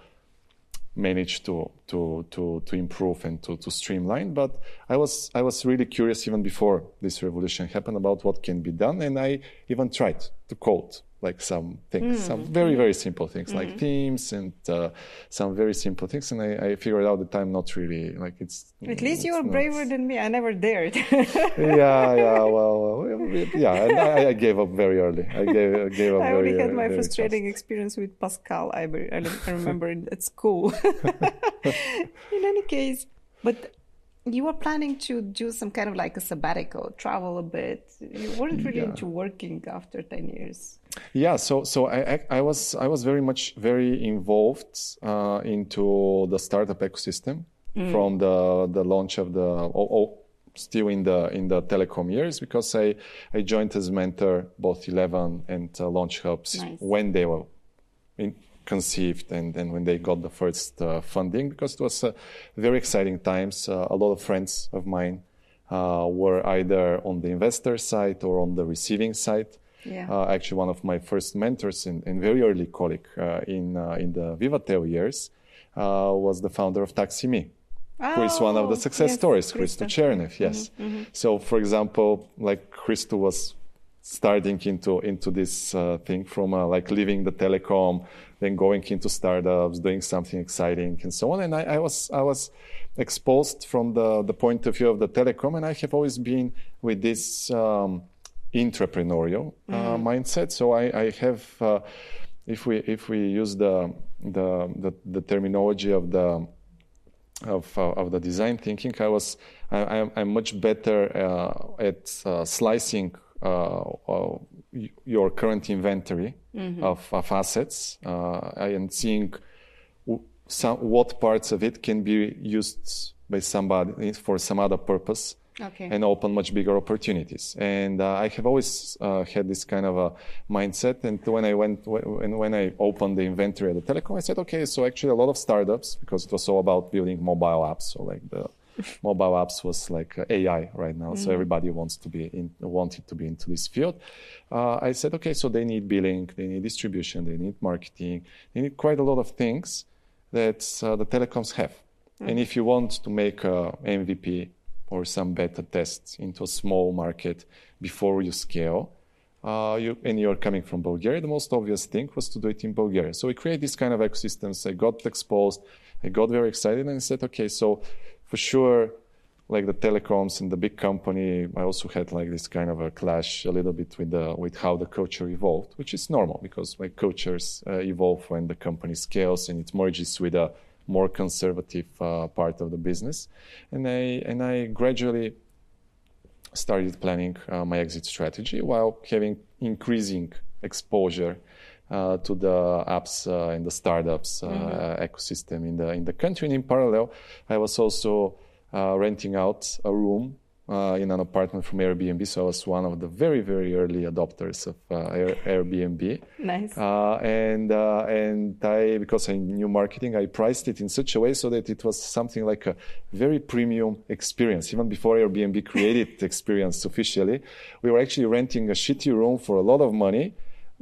managed to to to to improve and to to streamline. But I was I was really curious even before this revolution happened about what can be done, and I even tried to code like some things, some very very simple things like themes and uh, some very simple things. And I, I figured out that I'm not really like it's. At least you were braver than me. I never dared. yeah, yeah, well, yeah, I, I gave up very early. I gave I gave up I only had my frustrating fast. experience with Pascal. I, I remember it at school. [LAUGHS] In any case, but you were planning to do some kind of like a sabbatical, travel a bit. You weren't really Yeah. into working after ten years. Yeah, so so I I, was I was very much very involved uh, into the startup ecosystem from the the launch of the oh, oh, still in the in the telecom years because I I joined as mentor both Eleven and uh, LAUNCHubs Nice. when they were in, conceived and then when they got the first uh, funding because it was uh, very exciting times. Uh, a lot of friends of mine uh, were either on the investor side or on the receiving side. Yeah. Uh, actually, one of my first mentors and, very early colleague uh, in uh, in the Vivatel years uh, was the founder of TaxiMe, who is one of the Oh, success yes, stories, Christo. Chernev. Yes. So, for example, like Christo was starting into into this uh, thing from uh, like leaving the telecom, then going into startups, doing something exciting, and so on. And I, I was I was exposed from the the point of view of the telecom, and I have always been with this. Um, entrepreneurial uh, mindset. So I, I have, uh, if we if we use the the the, the terminology of the of, uh, of the design thinking, I was I, I'm, I'm much better uh, at uh, slicing uh, uh, your current inventory of, of assets uh, and seeing w- some, what parts of it can be used by somebody for some other purpose Okay. and open much bigger opportunities. And uh, I have always uh, had this kind of a mindset. And when I went, when, when I opened the inventory at the telecom, I said, okay, so actually a lot of startups, because it was all about building mobile apps. So like the [LAUGHS] mobile apps was like uh, AI right now. So everybody wants to be in, wanted to be into this field. Uh, I said, okay, so they need billing, they need distribution, they need marketing, they need quite a lot of things that uh, the telecoms have. And if you want to make a MVP or some beta tests into a small market before you scale, uh, you, and you're coming from Bulgaria, the most obvious thing was to do it in Bulgaria. So we create this kind of ecosystems. I got exposed, I got very excited, and I said, okay, so for sure, like the telecoms and the big company, I also had like this kind of a clash a little bit with the with how the culture evolved, which is normal because like cultures uh, evolve when the company scales and it merges with a more conservative uh, part of the business, and I and I gradually started planning uh, my exit strategy while having increasing exposure uh, to the apps uh, and the startups uh, ecosystem in the in the country. And in parallel, I was also uh, renting out a room uh, in an apartment from Airbnb. So I was one of the very very early adopters of uh, Air- Airbnb. [LAUGHS] Nice. Uh, and uh, and I because I knew marketing, I priced it in such a way so that it was something like a very premium experience. Even before Airbnb created the experience officially, we were actually renting a shitty room for a lot of money,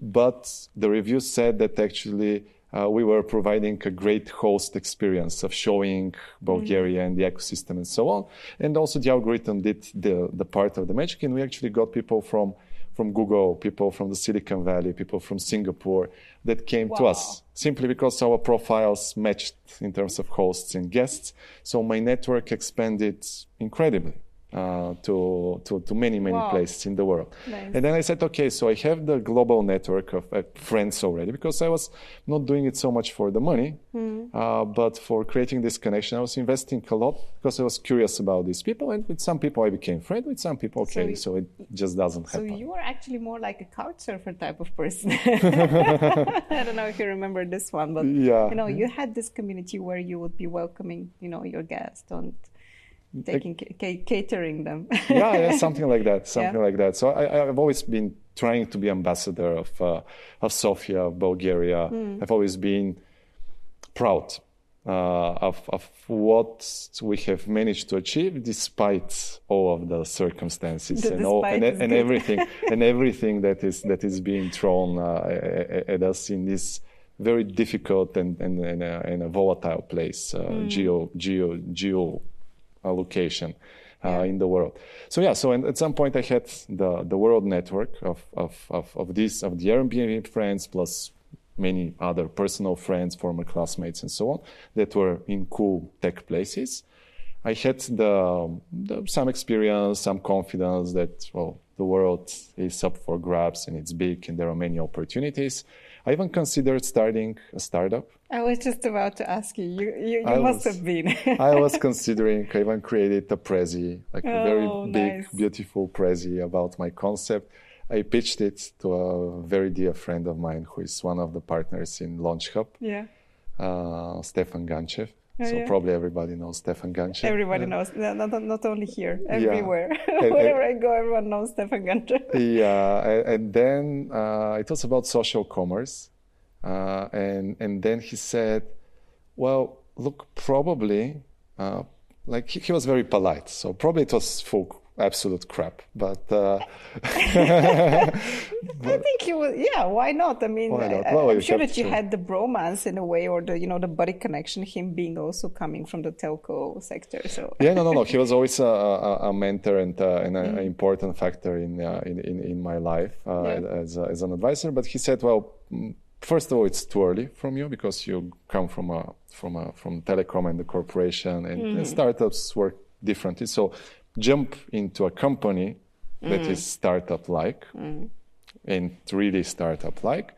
but the reviews said that actually uh, we were providing a great host experience of showing Bulgaria and the ecosystem and so on. And also the algorithm did the, the part of the magic, and we actually got people from from Google, people from the Silicon Valley, people from Singapore that came to us simply because our profiles matched in terms of hosts and guests. So my network expanded incredibly uh, to, to, to many, many Wow. places in the world. Nice. And then I said, okay, so I have the global network of uh, friends already because I was not doing it so much for the money, Hmm. uh, but for creating this connection. I was investing a lot because I was curious about these people. And with some people, I became friends. With some people, So okay, you- so, it just doesn't happen. So you are actually more like a couch surfer type of person. [LAUGHS] I don't know if you remember this one, but Yeah. you know, you had this community where you would be welcoming, you know, your guests and taking ca- catering them. [LAUGHS] yeah, yeah, something like that, something Yeah. like that. So I, I've always been trying to be ambassador of uh, of Sofia, of Bulgaria. Hmm. I've always been proud uh, of of what we have managed to achieve despite all of the circumstances The and all and, and everything [LAUGHS] and everything that is that is being thrown uh, at us in this very difficult and and, and, a, and a volatile place, uh, Hmm. geo geo geo allocation uh, in the world. So yeah, so and at some point I had the the world network of of of, of this of the Airbnb friends plus many other personal friends, former classmates, and so on that were in cool tech places. I had the, the some experience, some confidence that well the world is up for grabs and it's big and there are many opportunities. I even considered starting a startup. I was just about to ask you. You, you, you must was- have been. [LAUGHS] I was [LAUGHS] considering, I even created a Prezi, like a very Oh, big, nice. beautiful Prezi about my concept. I pitched it to a very dear friend of mine who is one of the partners in LAUNCHub, yeah. uh, Stefan Ganchev. Oh, so yeah. probably everybody knows Stefan Ganchev. Everybody Uh, knows. Not, not only here, everywhere. [LAUGHS] [LAUGHS] And- Wherever I go, everyone knows Stefan Ganchev. [LAUGHS] yeah, and, and then uh, it was about social commerce, uh, and and then he said, "Well, look, probably, uh, like he, he was very polite, so probably it was full absolute crap, but uh, I think you would, yeah, why not? I mean, not? I, am sure that you to- had the bromance in a way, or the, you know, the buddy connection, him being also coming from the telco sector. So, yeah, no, no, no. He was always a, a, a mentor and, uh, and an important factor in, uh, in, in in my life uh, Mm. Yeah. as a, as an advisor. But he said, well, mm, first of all, it's too early from you because you come from a from a from telecom and the corporation, and, Mm. and startups work differently. So jump into a company that Mm. is startup like and really startup like.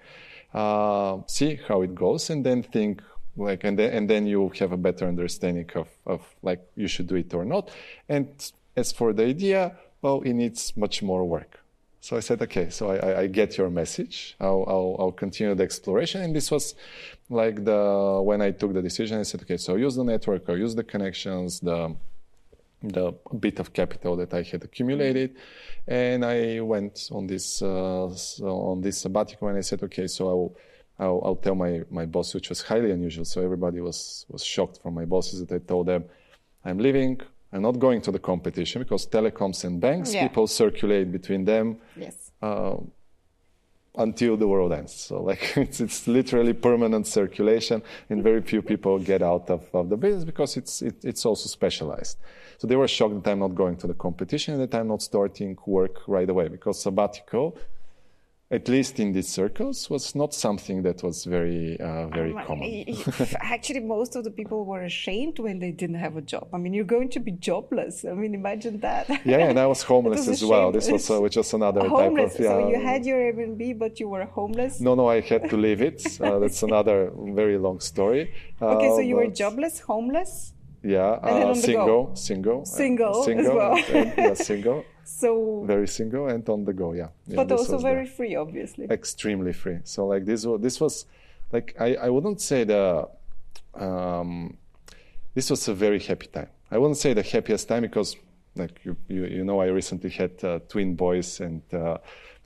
Uh, see how it goes, and then think like, and then and then you have a better understanding of of like you should do it or not. And as for the idea, well, it needs much more work. So I said, okay, so I, I, get your message. I'll, I'll, I'll continue the exploration. And this was like the when I took the decision. I said, okay, so use the network, I'll use the connections, the the bit of capital that I had accumulated, and I went on this uh, on this sabbatical, and I said, okay, so I'll, I'll I'll tell my my boss, which was highly unusual. So everybody was was shocked from my bosses that I told them, I'm leaving. I'm not going to the competition because telecoms and banks Yeah. people circulate between them yes. uh, until the world ends. So like [LAUGHS] it's it's literally permanent circulation, and very few people get out of, of the business because it's it, it's also specialized. So they were shocked that I'm not going to the competition and that I'm not starting work right away because sabbatical, at least in these circles, was not something that was very uh, very Um, common. [LAUGHS] Actually, most of the people were ashamed when they didn't have a job. I mean, you're going to be jobless. I mean, imagine that. Yeah, and I was [LAUGHS] homeless was as well. This was uh, which was another homeless. type of yeah. So you had your Airbnb, but you were homeless. no, no, I had to leave it. Uh, [LAUGHS] that's another very long story. Okay, so Uh, you were jobless, homeless. Yeah, uh, the single, single, uh, Single as well. and- and- yeah, single, So, very single, and on the go. Yeah, yeah but also very the- free, obviously. extremely free. So like this was this was like I I wouldn't say the um, this was a very happy time. I wouldn't say the happiest time because like you you, you know I recently had uh, twin boys and uh,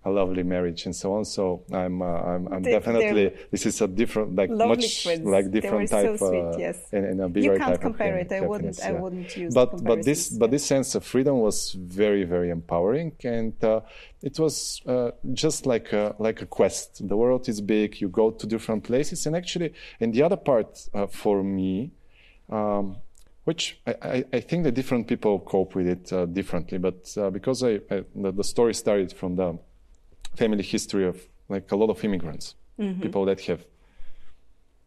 a lovely marriage and so on. So I'm, uh, I'm, I'm They- definitely this is a different, like much twins. like different were so type, sweet, uh, yes. and, and a You can't type compare of it. I wouldn't- happiness, I wouldn't use But but this comparisons, but this sense of freedom was very very empowering, and uh, it was uh, just like a, like a quest. The world is big. You go to different places, and actually, and the other part uh, for me. Um, which I, I, think that different people cope with it uh, differently. But uh, because I, I the, the story started from the family history of like a lot of immigrants, people that have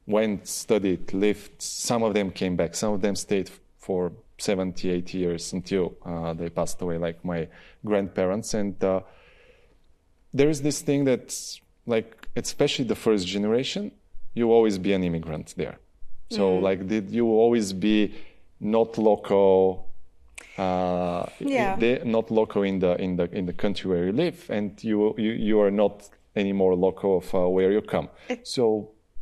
went, studied, lived. Some of them came back. Some of them stayed for 70, 80 years until uh, they passed away, like my grandparents. And uh, there is this thing that, like, especially the first generation, you always be an immigrant there. So, like, did you always be not local? Uh, Yeah. they, not local in the in the in the country where you live, and you you, you are not anymore local of uh, where you come. so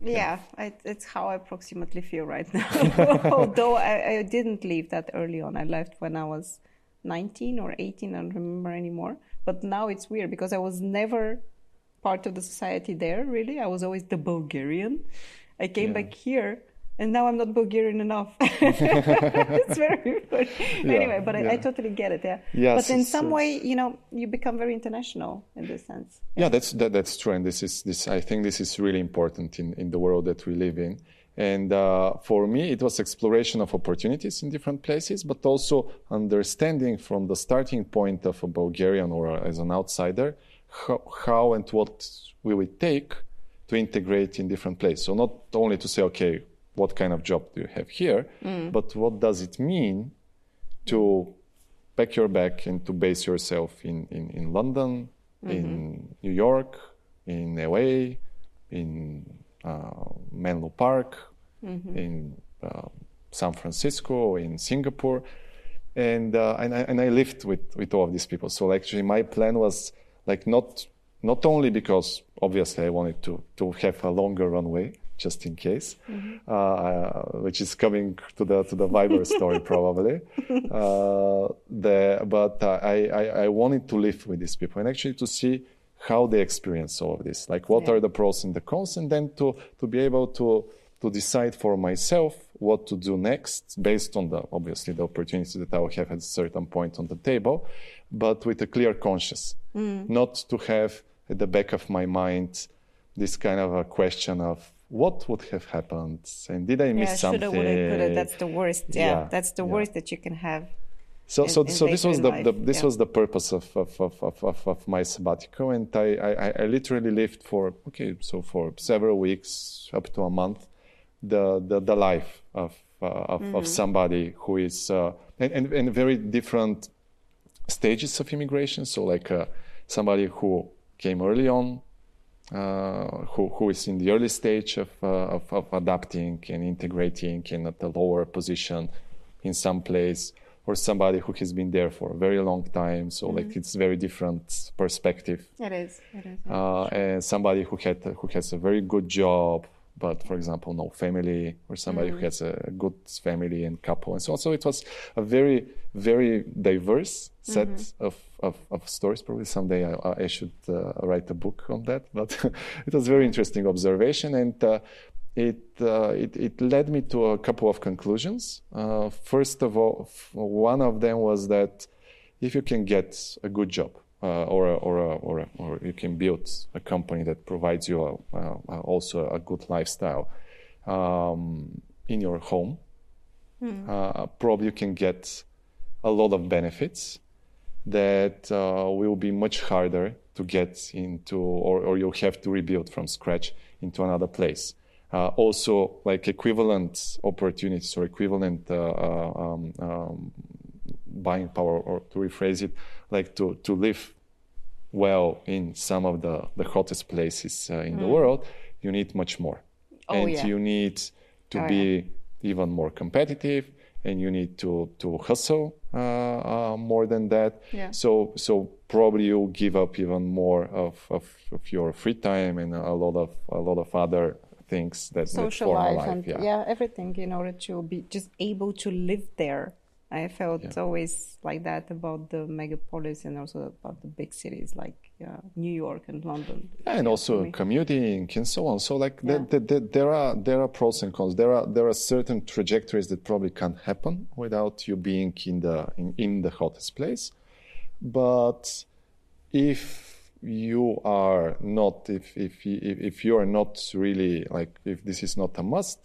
Yeah, I, it's how I approximately feel right [LAUGHS] now. Although I, I didn't leave that early on. I left when I was 19 or 18, I don't remember anymore. But now it's weird because I was never part of the society there, really. I was always the Bulgarian. I came Yeah. back here and now I'm not Bulgarian enough. [LAUGHS] it's [LAUGHS] very funny. anyway, but I, I totally get it, yeah. Yes, but in some way, you know, you become very international in this sense. Yeah, that's that, that's true, and this is this. I think this is really important in in the world that we live in. And uh, for me, it was exploration of opportunities in different places, but also understanding from the starting point of a Bulgarian or as an outsider how, how and what will it take to integrate in different places. So not only to say, okay, what kind of job do you have here, but what does it mean to pack your bag and to base yourself in, in, in London, in New York, in LA, in uh, Menlo Park, in uh, San Francisco, in Singapore. And, uh, and, I, and I lived with, with all of these people. So actually my plan was like not, not only because obviously I wanted to, to have a longer runway, just in case, uh, which is coming to the to the Viber story [LAUGHS] probably. Uh, the, but uh, I, I I wanted to live with these people and actually to see how they experience all of this, like what Yeah. are the pros and the cons, and then to to be able to to decide for myself what to do next based on the obviously the opportunities that I will have at a certain point on the table, but with a clear conscience, not to have at the back of my mind this kind of a question of what would have happened and did I miss Yeah, something? shoulda, woulda, coulda. That's the worst. Yeah, Yeah, that's the yeah. worst that you can have. So, in- so, in so this was the, the this was the purpose of of, of, of, of, of my sabbatical, and I, I, I literally lived for okay, so for several weeks up to a month, the the, the life of uh, of, Mm-hmm. of somebody who is uh, and, and and very different stages of immigration. So like uh, somebody who came early on, uh, who who is in the early stage of, uh, of of adapting and integrating and at a lower position in some place, or somebody who has been there for a very long time. So like it's very different perspective. It is. It is. Uh, and somebody who had who has a very good job, but for example no family, or somebody who has a good family and couple, and so on. So it was a very very diverse set of, of, of stories. Probably someday I, I should uh, write a book on that. [LAUGHS] But it was very interesting observation, and uh, it, uh, it it led me to a couple of conclusions. Uh, first of all, f- one of them was that if you can get a good job uh, or, a, or, a, or, a, or you can build a company that provides you a, uh, also a good lifestyle um, in your home, uh, probably you can get a lot of benefits that uh, will be much harder to get into or, or you'll have to rebuild from scratch into another place. Uh, also, like equivalent opportunities or equivalent uh, uh, um, um, buying power, or to rephrase it, like to, to live well in some of the, the hottest places uh, in the world, you need much more. Oh, and yeah. you need to Oh, be even more competitive and you need to, to hustle uh, uh, more than that. Yeah. So, so probably you'll give up even more of, of, of your free time and a lot of, a lot of other things that, that Social a life life. and yeah. yeah. everything in order to be just able to live there I felt yeah. always like that about the megapolis and also about the big cities like uh, New York and London. Yeah, and also commuting and so on. So like yeah. the, the, the, there are there are pros and cons. There are there are certain trajectories that probably can't happen without you being in the in, in the hottest place. But if you are not if if if you are not really like if this is not a must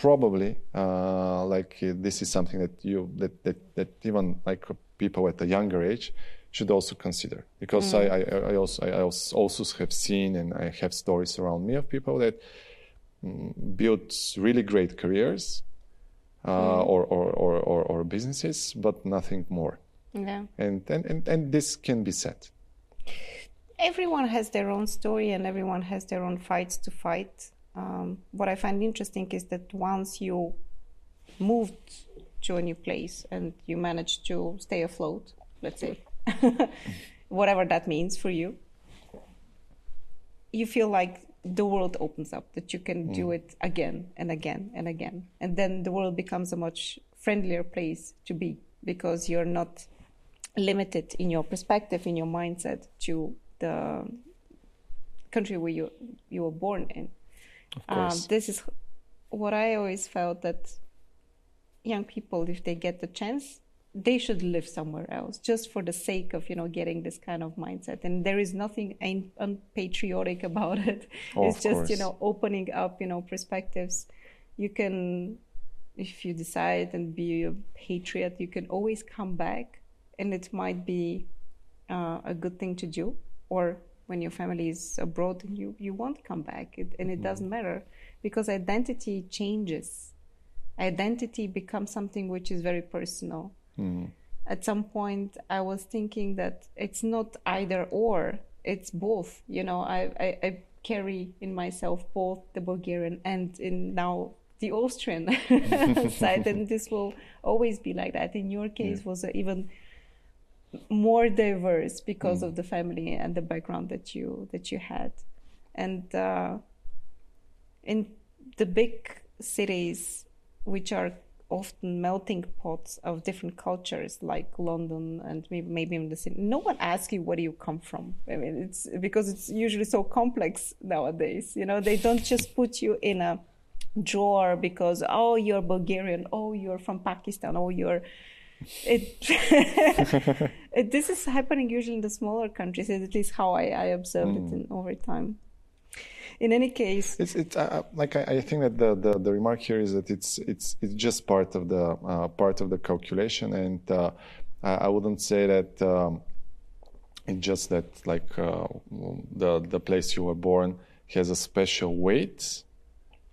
probably uh, like uh, this is something that you that, that that even like people at a younger age should also consider because mm. I, I, I, also I also have seen and I have stories around me of people that mm, built really great careers uh, mm. or, or, or, or, or businesses, but nothing more. Yeah. And, and, and, and this can be said. Everyone has their own story and everyone has their own fights to fight. Um, what I find interesting is that once you moved to a new place and you managed to stay afloat, let's say, [LAUGHS] whatever that means for you, you feel like the world opens up, that you can mm. do it again and again and again. And then the world becomes a much friendlier place to be because you're not limited in your perspective, in your mindset to the country where you you were born in. Um, this is what I always felt that young people, if they get the chance, they should live somewhere else just for the sake of you know getting this kind of mindset. And there is nothing unpatriotic [LAUGHS] about it. Oh, it's just course. you know opening up you know perspectives. You can if you decide and be a patriot you can always come back and it might be uh, a good thing to do or when your family is abroad and you you won't come back it, and it mm-hmm. doesn't matter because identity changes identity becomes something which is very personal Mm. At some point, I was thinking that it's not either or, it's both. You know, I, I, I carry in myself both the Bulgarian and in now the Austrian [LAUGHS] side, and this will always be like that. In your case, yeah. was even more diverse because mm. of the family and the background that you that you had, and uh, in the big cities, which are often melting pots of different cultures like London and maybe, maybe in the city. No one asks you where do you come from. I mean, it's because it's usually so complex nowadays. You know, they don't just put you in a drawer because oh you're Bulgarian, oh you're from Pakistan, oh you're it [LAUGHS] [LAUGHS] this is happening usually in the smaller countries. At least how I, I observed mm. it in, over time in any case, it's, it's uh, like I, I, think that the, the, the remark here is that it's it's it's just part of the uh, part of the calculation, and uh, I wouldn't say that um, it's just that like uh, the the place you were born has a special weight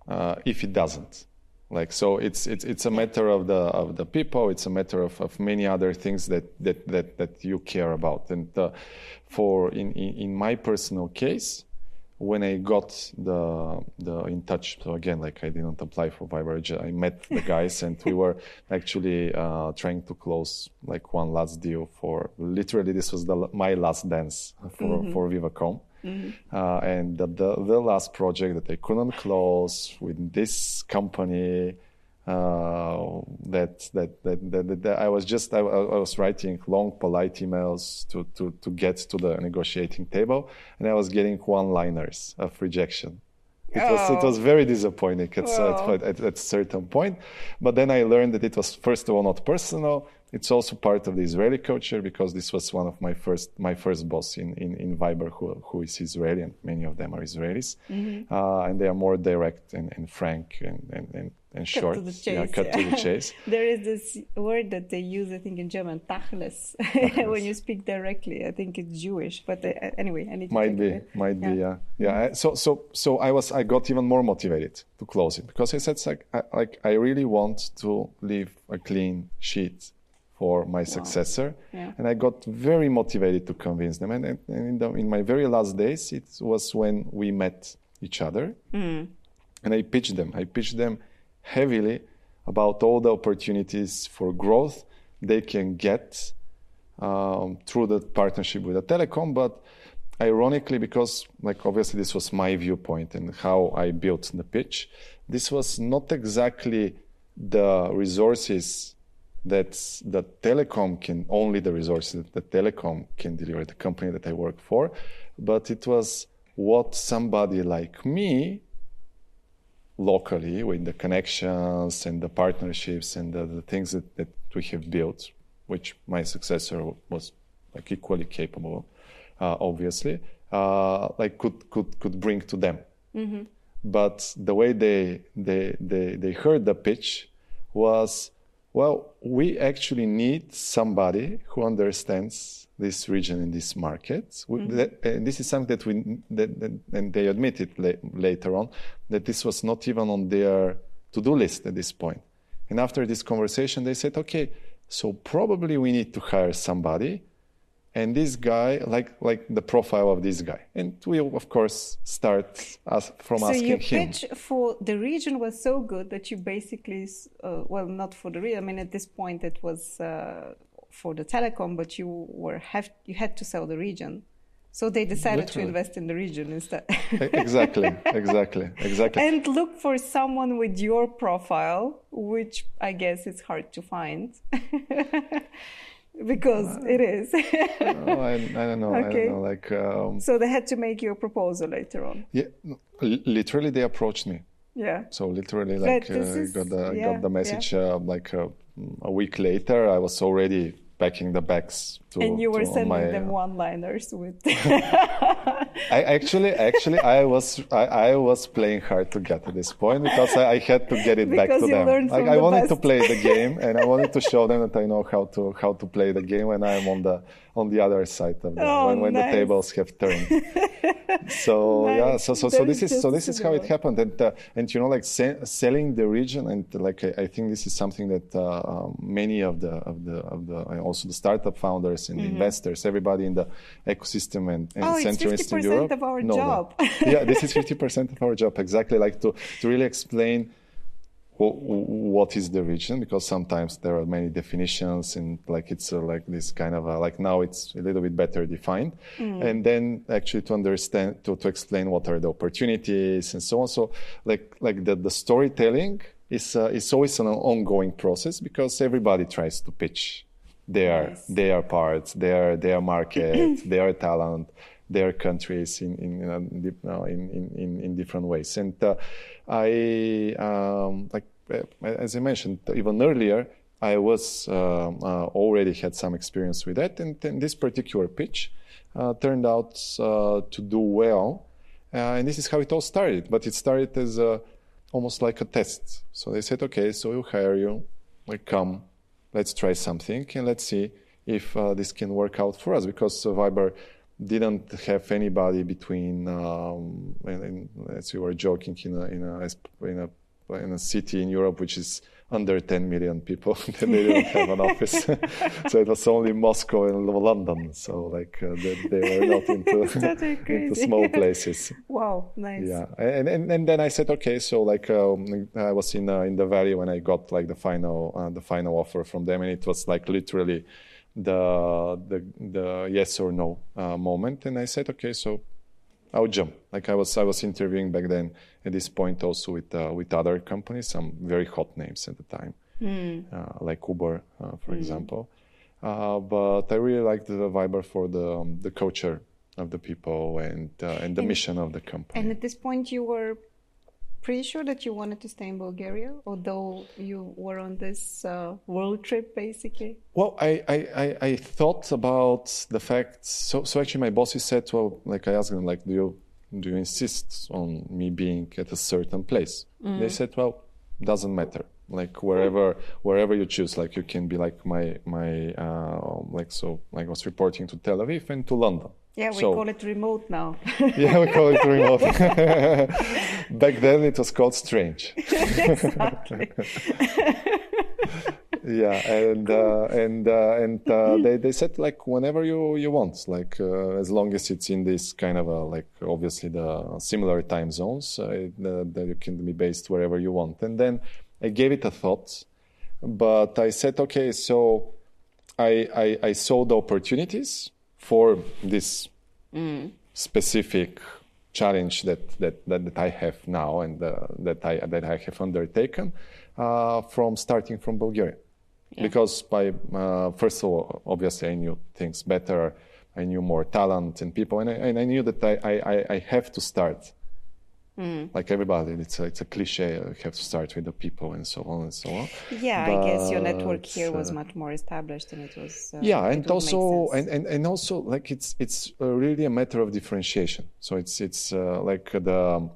uh, if it doesn't. Like so, it's it's it's a matter of the of the people. It's a matter of, of many other things that that that that you care about. And uh, for in, in in my personal case, when I got the the in touch, so again, like I didn't apply for Viber, I met the guys and we were [LAUGHS] actually uh, trying to close like one last deal for literally this was the my last dance for mm-hmm. for Vivacom. Mm-hmm. Uh, and the, the, the last project that I couldn't close with this company uh, that, that, that, that, that, I was just I, I, was writing long polite emails to, to, to get to the negotiating table and I was getting one liners of rejection. It oh. was it was very disappointing at, oh. at, at, at a certain point, but then I learned that it was first of all not personal. It's also part of the Israeli culture because this was one of my first my first boss in in, in Viber who who is Israeli and many of them are Israelis, mm-hmm. uh, and they are more direct and, and frank and, and, and and cut short. To the chase, yeah, cut yeah. to the chase. there is this word that they use, I think, in German, tachlis, [LAUGHS] when you speak directly. I think it's Jewish, but uh, anyway, I need might be, it. might yeah. be, yeah, yeah. So, so, so I was, I got even more motivated to close it because I said, like, I, like, I really want to leave a clean sheet for my wow. successor, yeah. and I got very motivated to convince them. And, and in, the, in, my very last days, it was when we met each other, mm. and I pitched them. I pitched them heavily about all the opportunities for growth they can get um, through the partnership with the telecom. But ironically, because like obviously this was my viewpoint and how I built the pitch, this was not exactly the resources that the telecom can only the resources that the telecom can deliver, the company that I work for, but it was what somebody like me locally with the connections and the partnerships and the, the things that, that we have built, which my successor was like equally capable, uh, obviously, uh, like could could could bring to them. Mm-hmm. But the way they they they they heard the pitch was, well, we actually need somebody who understands this region in this market. Mm-hmm. That, and this is something that we that, that, and they admitted la- later on that this was not even on their to-do list at this point. And after this conversation, they said, okay, so probably we need to hire somebody and this guy like like the profile of this guy and we'll of course start as, from so asking your him pitch for the region was so good that you basically uh, well not for the region i mean at this point it was uh, for the telecom but you were have you had to sell the region so they decided Literally. to invest in the region instead. exactly, [LAUGHS] exactly, exactly. And look for someone with your profile, which I guess is hard to find. [LAUGHS] because uh, it is. oh, I, I, don't know. Okay. I don't know. Like. Um, so they had to make you a proposal later on. Yeah, literally they approached me. Yeah. So literally, like, uh, is, got the yeah, got the message yeah. uh, like uh, a week later. I was already packing the bags to, and you were sending my, them one-liners with [LAUGHS] I actually actually I was I, I, was playing hard to get to this point because I, I had to get it because back to them. Like, I the wanted best. to play the [LAUGHS] game and I wanted to show them that I know how to how to play the game when I'm on the on the other side of the oh, when, when nice. the tables have turned. [LAUGHS] so nice. yeah, so so, so this is so this is how it happened and uh, and you know like se- selling the region and like I, I, think this is something that uh, um, many of the of the of the also the startup founders and mm-hmm. investors everybody in the ecosystem and, and oh, Central it's 50% Eastern Europe. of our no, job. No. [LAUGHS] yeah, this is 50% of our job. Exactly. Like to, to really explain what is the region because sometimes there are many definitions and like it's uh, like this kind of a, like now it's a little bit better defined mm. and then actually to understand to, to explain what are the opportunities and so on so like like the, the storytelling is uh, is always an ongoing process because everybody tries to pitch their nice. their parts, their their market, [CLEARS THROAT] their talent, their countries in in uh, in, in, in, in, different ways. And uh, I um, like uh, as I mentioned even earlier, I was um, uh, already had some experience with that, and, and this particular pitch uh, turned out uh, to do well. and this is how it all started. But it started as a, almost like a test. So they said, okay, so we'll hire you, like come let's try something and let's see if uh, this can work out for us because Viber didn't have anybody between um, as we were joking in a, in a in a in a city in Europe which is under 10 million people. [LAUGHS] They didn't have an office. [LAUGHS] So it was only Moscow and London. So like uh, they, they, were not into, [LAUGHS] into small places. Wow nice. Yeah. And, and and then I said okay so like um, I was in uh, in the valley when I got like the final uh, the final offer from them and it was like literally the the the yes or no uh, moment. And I said okay so I'll jump. Like I was, I was interviewing back then at this point also with uh, with other companies, some very hot names at the time, mm. uh, like Uber, uh, for mm. example. Uh, but I really liked the Viber for the um, the culture of the people and uh, and the and, mission of the company. And at this point, you were pretty sure that you wanted to stay in Bulgaria, although you were on this uh, world trip, basically? Well, I, I, I, thought about the fact. So, so actually, my bosses said, well, like I asked them, like, do you do you insist on me being at a certain place? Mm. They said, well, doesn't matter. Like wherever wherever you choose, like you can be like my my uh, like so like I was reporting to Tel Aviv and to London. Yeah, we so, call it remote now. [LAUGHS] yeah, we call it remote. [LAUGHS] [LAUGHS] Back then it was called strange. exactly. yeah, and uh, and uh, and uh, they they said like whenever you you want, like uh, as long as it's in this kind of a like obviously the similar time zones, uh, that you can be based wherever you want. And then I gave it a thought, but I said okay, so I I, I saw the opportunities for this mm. specific challenge that, that, that, that, I have now and uh, that, I, that I have undertaken uh, from starting from Bulgaria. Yeah. because by uh, first of all, obviously I knew things better. I knew more talent and people, and I, and I knew that I, I, I- I have to start. Mm. Like everybody, it's a, it's a cliche. You have to start with the people and so on and so on. Yeah, I guess your network here was uh, much more established, and it was. Uh, yeah and also and, and, and also like it's it's uh, really a matter of differentiation so it's it's uh, like the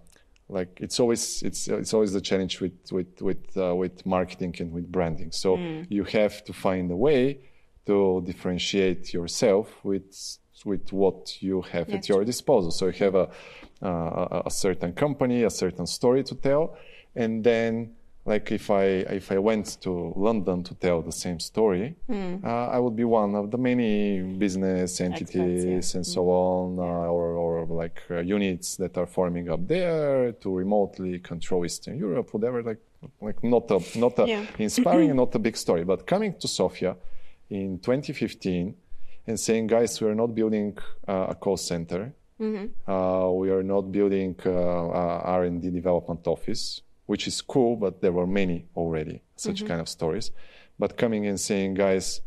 like it's always it's it's always the challenge with with with uh, with marketing and with branding so Mm. you have to find a way to differentiate yourself with with what you have Yeah, at your disposal so you have a uh, a- certain company a certain story to tell and then like if I if I went to London to tell the same story, Hmm. uh, I would be one of the many business entities and so on, uh, or or like uh, units that are forming up there to remotely control Eastern Europe, whatever. Like like not a not a Yeah. inspiring and not a big story, but coming to Sofia in 2015 and saying, guys, we are not building uh, a call center. Uh, we are not building uh, R&D development office, which is cool, but there were many already such kind of stories. But coming and saying, guys,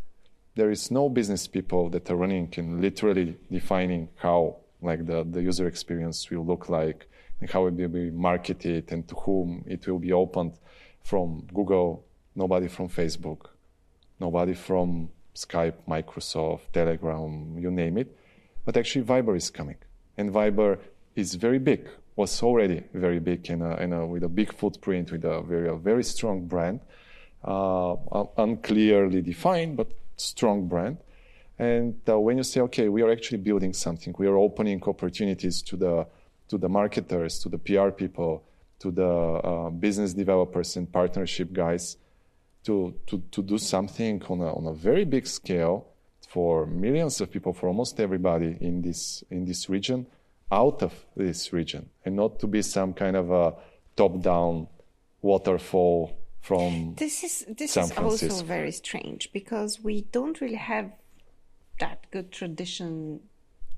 there is no business people that are running and literally defining how like the, the user experience will look like and how it will be marketed and to whom it will be opened from Google, nobody from Facebook, nobody from Skype, Microsoft, Telegram, you name it. But actually, Viber is coming, and Viber is very big. Was already very big and, with a big footprint, with a very a very strong brand, uh, unclearly defined but strong brand. And uh, when you say, okay, we are actually building something, we are opening opportunities to the to the marketers, to the PR people, to the uh, business developers and partnership guys, to, to, to do something on a, on a very big scale for millions of people, for almost everybody in this, in this region, out of this region, and not to be some kind of a top down waterfall from. This is this San is also very strange because we don't really have that good tradition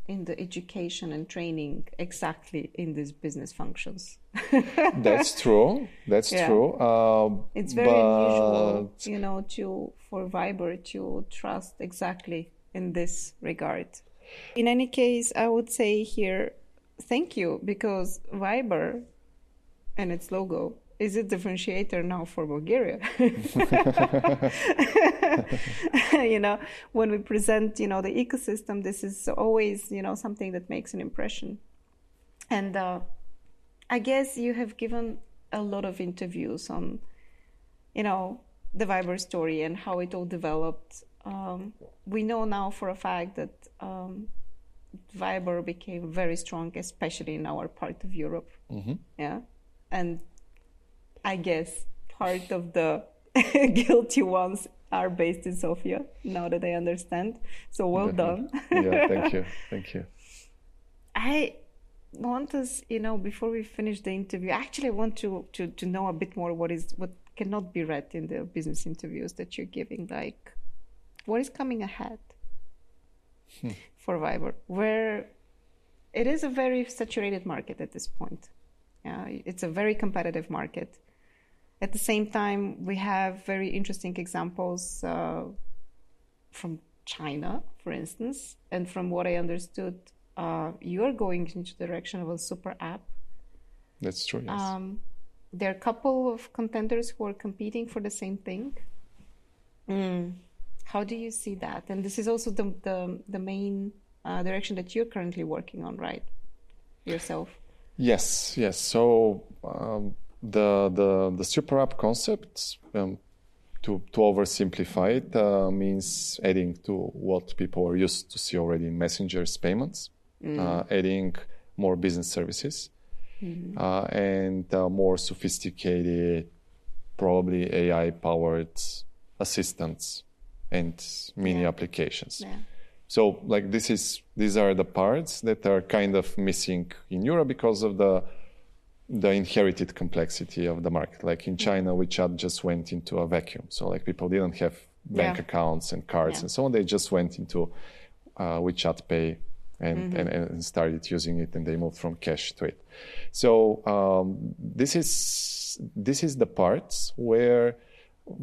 in the education and training exactly in these business functions. [LAUGHS] That's true. That's Yeah. true. Um, It's very but- unusual, you know, to for Viber to trust exactly in this regard. In any case, I would say here, thank you, because Viber and its logo is a differentiator now for Bulgaria. [LAUGHS] you know, when we present, you know, the ecosystem, this is always, you know, something that makes an impression. And uh, I guess you have given a lot of interviews on, you know, the Viber story and how it all developed. Um, we know now for a fact that um, Viber became very strong, especially in our part of Europe. Yeah, and I guess part of the [LAUGHS] guilty ones are based in Sofia. Now that I understand, so well done. yeah, thank [LAUGHS] you. Thank you. I want us, you know, before we finish the interview, I actually, I want to, to, to know a bit more what is what cannot be read in the business interviews that you're giving. Like, what is coming ahead hmm. for Viber? Where it is a very saturated market at this point. Yeah, it's a very competitive market. At the same time, we have very interesting examples uh, from China, for instance, and from what I understood, uh, you are going into the direction of a super app. That's true. Yes. Um, there are a couple of contenders who are competing for the same thing. Mm. How do you see that? And this is also the the, the main uh, direction that you're currently working on, right? Yourself. Yes, yes. So um, the the the super app concept, um, to to oversimplify it, uh, means adding to what people are used to see already in messengers payments, uh, adding more business services, uh, and uh, more sophisticated, probably AI powered assistants and mini Yeah. applications. Yeah. So like this is these are the parts that are kind of missing in Europe because of the the inherited complexity of the market. Like in China, WeChat just went into a vacuum. So like people didn't have bank Yeah. accounts and cards Yeah. and so on. They just went into uh, WeChat Pay and, and, and started using it, and they moved from cash to it. So um, this is this is the parts where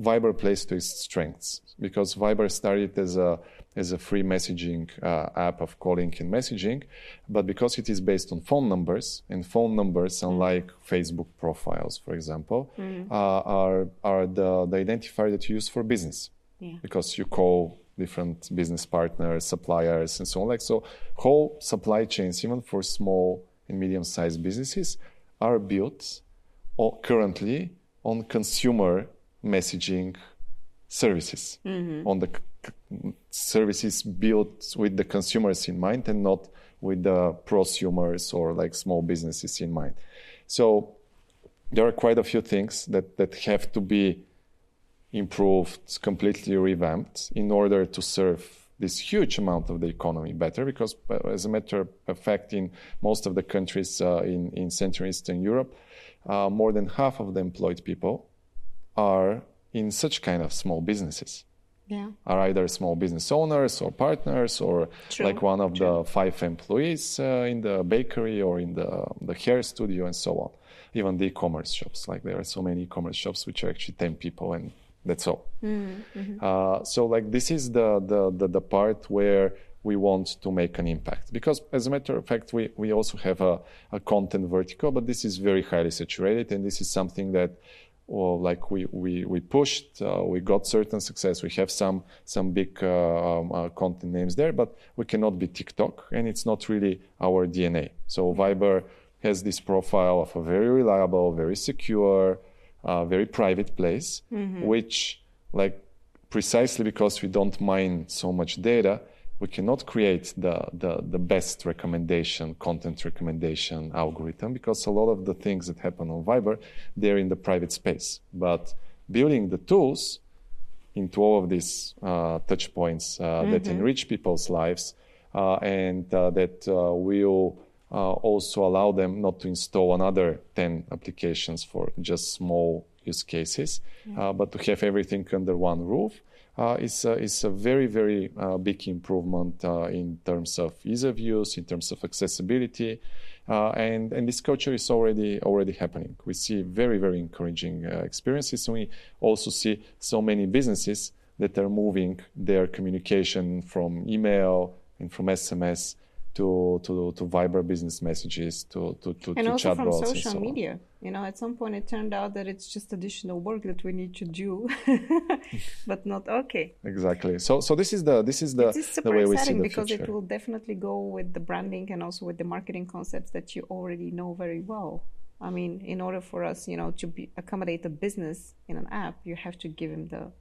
Viber plays to its strengths because Viber started as a as a free messaging uh, app of calling and messaging, but because it is based on phone numbers and phone numbers, Mm. unlike Facebook profiles, for example, Mm. uh, are are the, the identifier that you use for business Yeah. because you call different business partners, suppliers, and so on. Like so, whole supply chains, even for small and medium-sized businesses, are built currently on consumer messaging services, on the c- services built with the consumers in mind and not with the prosumers or like small businesses in mind. So there are quite a few things that, that have to be improved, completely revamped in order to serve this huge amount of the economy better. Because, as a matter of fact, in most of the countries uh, in, in Central Eastern Europe, uh, more than half of the employed people are in such kind of small businesses. Yeah. Are either small business owners or partners, or True, like one of the five employees uh, in the bakery or in the, the hair studio and so on. Even the e-commerce shops, like there are so many e-commerce shops which are actually 10 people and that's all. Uh, so like this is the, the, the, the part where we want to make an impact because as a matter of fact we, we also have a, a content vertical but this is very highly saturated and this is something that well, like we, we, we pushed, uh, we got certain success. We have some some big uh, um, uh, content names there, but we cannot be TikTok, and it's not really our DNA. So Viber has this profile of a very reliable, very secure, uh, very private place, which like precisely because we don't mine so much data, we cannot create the, the, the best recommendation, content recommendation algorithm because a lot of the things that happen on Viber, they're in the private space. But building the tools into all of these uh, touch points uh, that enrich people's lives uh, and uh, that uh, will uh, also allow them not to install another 10 applications for just small use cases, uh, but to have everything under one roof uh, is, a, is a very, very uh, big improvement uh, in terms of ease of use, in terms of accessibility. Uh, and, and this culture is already already happening. We see very, very encouraging uh, experiences. We also see so many businesses that are moving their communication from email and from SMS to, to, to Viber business messages, to, to, to, and to also from social so on. media. You know, at some point it turned out that it's just additional work that we need to do, [LAUGHS] but not okay. Exactly. So, so this is the this is the, It is the way we see exciting the because future. it will definitely go with the branding and also with the marketing concepts that you already know very well. I mean, in order for us, you know, to be, accommodate a business in an app, you have to give him the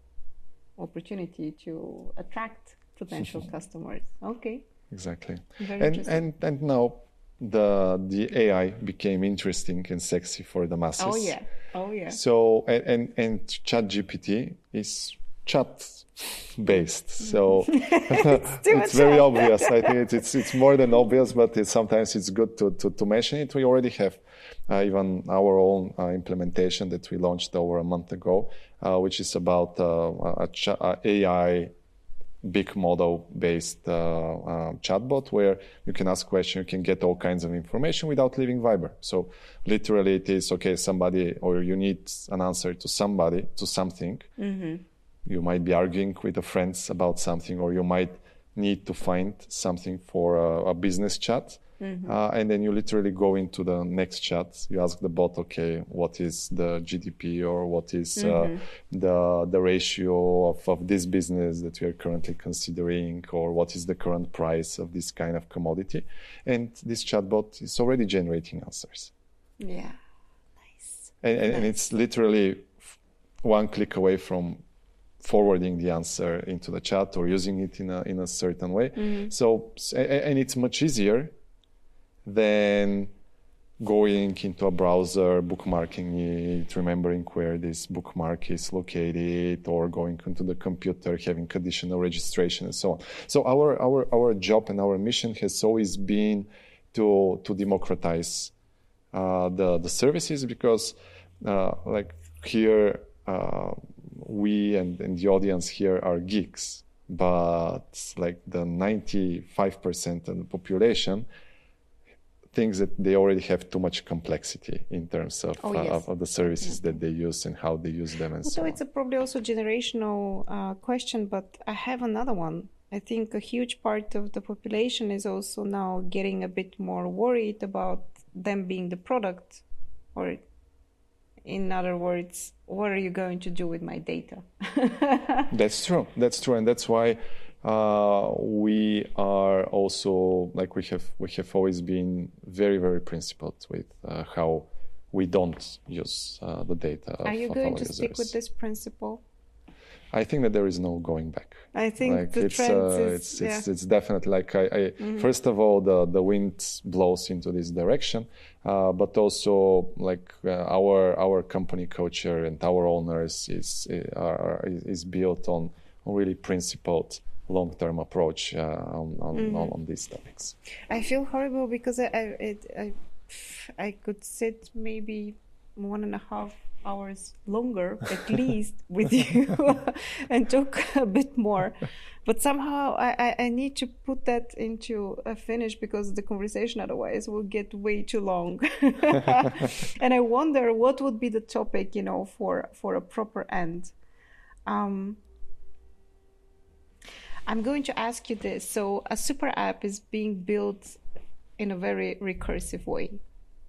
opportunity to attract potential [LAUGHS] customers. Okay. Exactly. Very and and and now the the AI became interesting and sexy for the masses. Oh yeah. Oh yeah. So and and, and ChatGPT is [LAUGHS] chat based. So it's, very obvious. I think it's, it's it's more than obvious, but it's, sometimes it's good to, to, to mention it. We already have uh, even our own uh, implementation that we launched over a month ago, uh, which is about uh, a, a AI big model based uh, uh, chatbot where you can ask questions, you can get all kinds of information without leaving Viber. So literally it is okay, somebody or you need an answer to somebody, to something. You might be arguing with a friends about something or you might need to find something for a, a business chat. Uh, and then you literally go into the next chat. You ask the bot, okay, what is the GDP or what is uh, the the ratio of, of this business that we are currently considering, or what is the current price of this kind of commodity? And this chatbot is already generating answers, Yeah. Nice. and, and, and it's literally one click away from forwarding the answer into the chat or using it in a in a certain way. So s- a- a- and it's much easier than going into a browser, bookmarking it, remembering where this bookmark is located, or going into the computer, having conditional registration, and so on. So our our our job and our mission has always been to to democratize uh, the the services because uh, like here uh, we and, and the audience here are geeks, but like the ninety five percent of the population thinks that they already have too much complexity in terms of, Oh, uh, of, of the services that they use and how they use them and so So on. it's a probably also generational uh, question, but I have another one. I think a huge part of the population is also now getting a bit more worried about them being the product, or in other words, what are you going to do with my data? [LAUGHS] That's true. That's true, and that's why uh, we are also like we have we have always been very very principled with uh, how we don't use uh, the data. Are you going to stick with this principle? I think that there is no going back. I think like the it's, trend uh, is it's, yeah. Mm-hmm. it's it's definitely like I, I first of all the the wind blows into this direction, uh, but also like uh, our our company culture and our owners is are, is built on on really principled long term approach uh, on on, Mm-hmm. on on these topics. I feel horrible because I I, it, I I could sit maybe one and a half hours longer at [LAUGHS] least with you [LAUGHS] and talk a bit more. But somehow I, I, I need to put that into a finish because the conversation otherwise will get way too long. [LAUGHS] and I wonder what would be the topic, you know, for for a proper end. Um, I'm going to ask you this. So, a super app is being built in a very recursive way.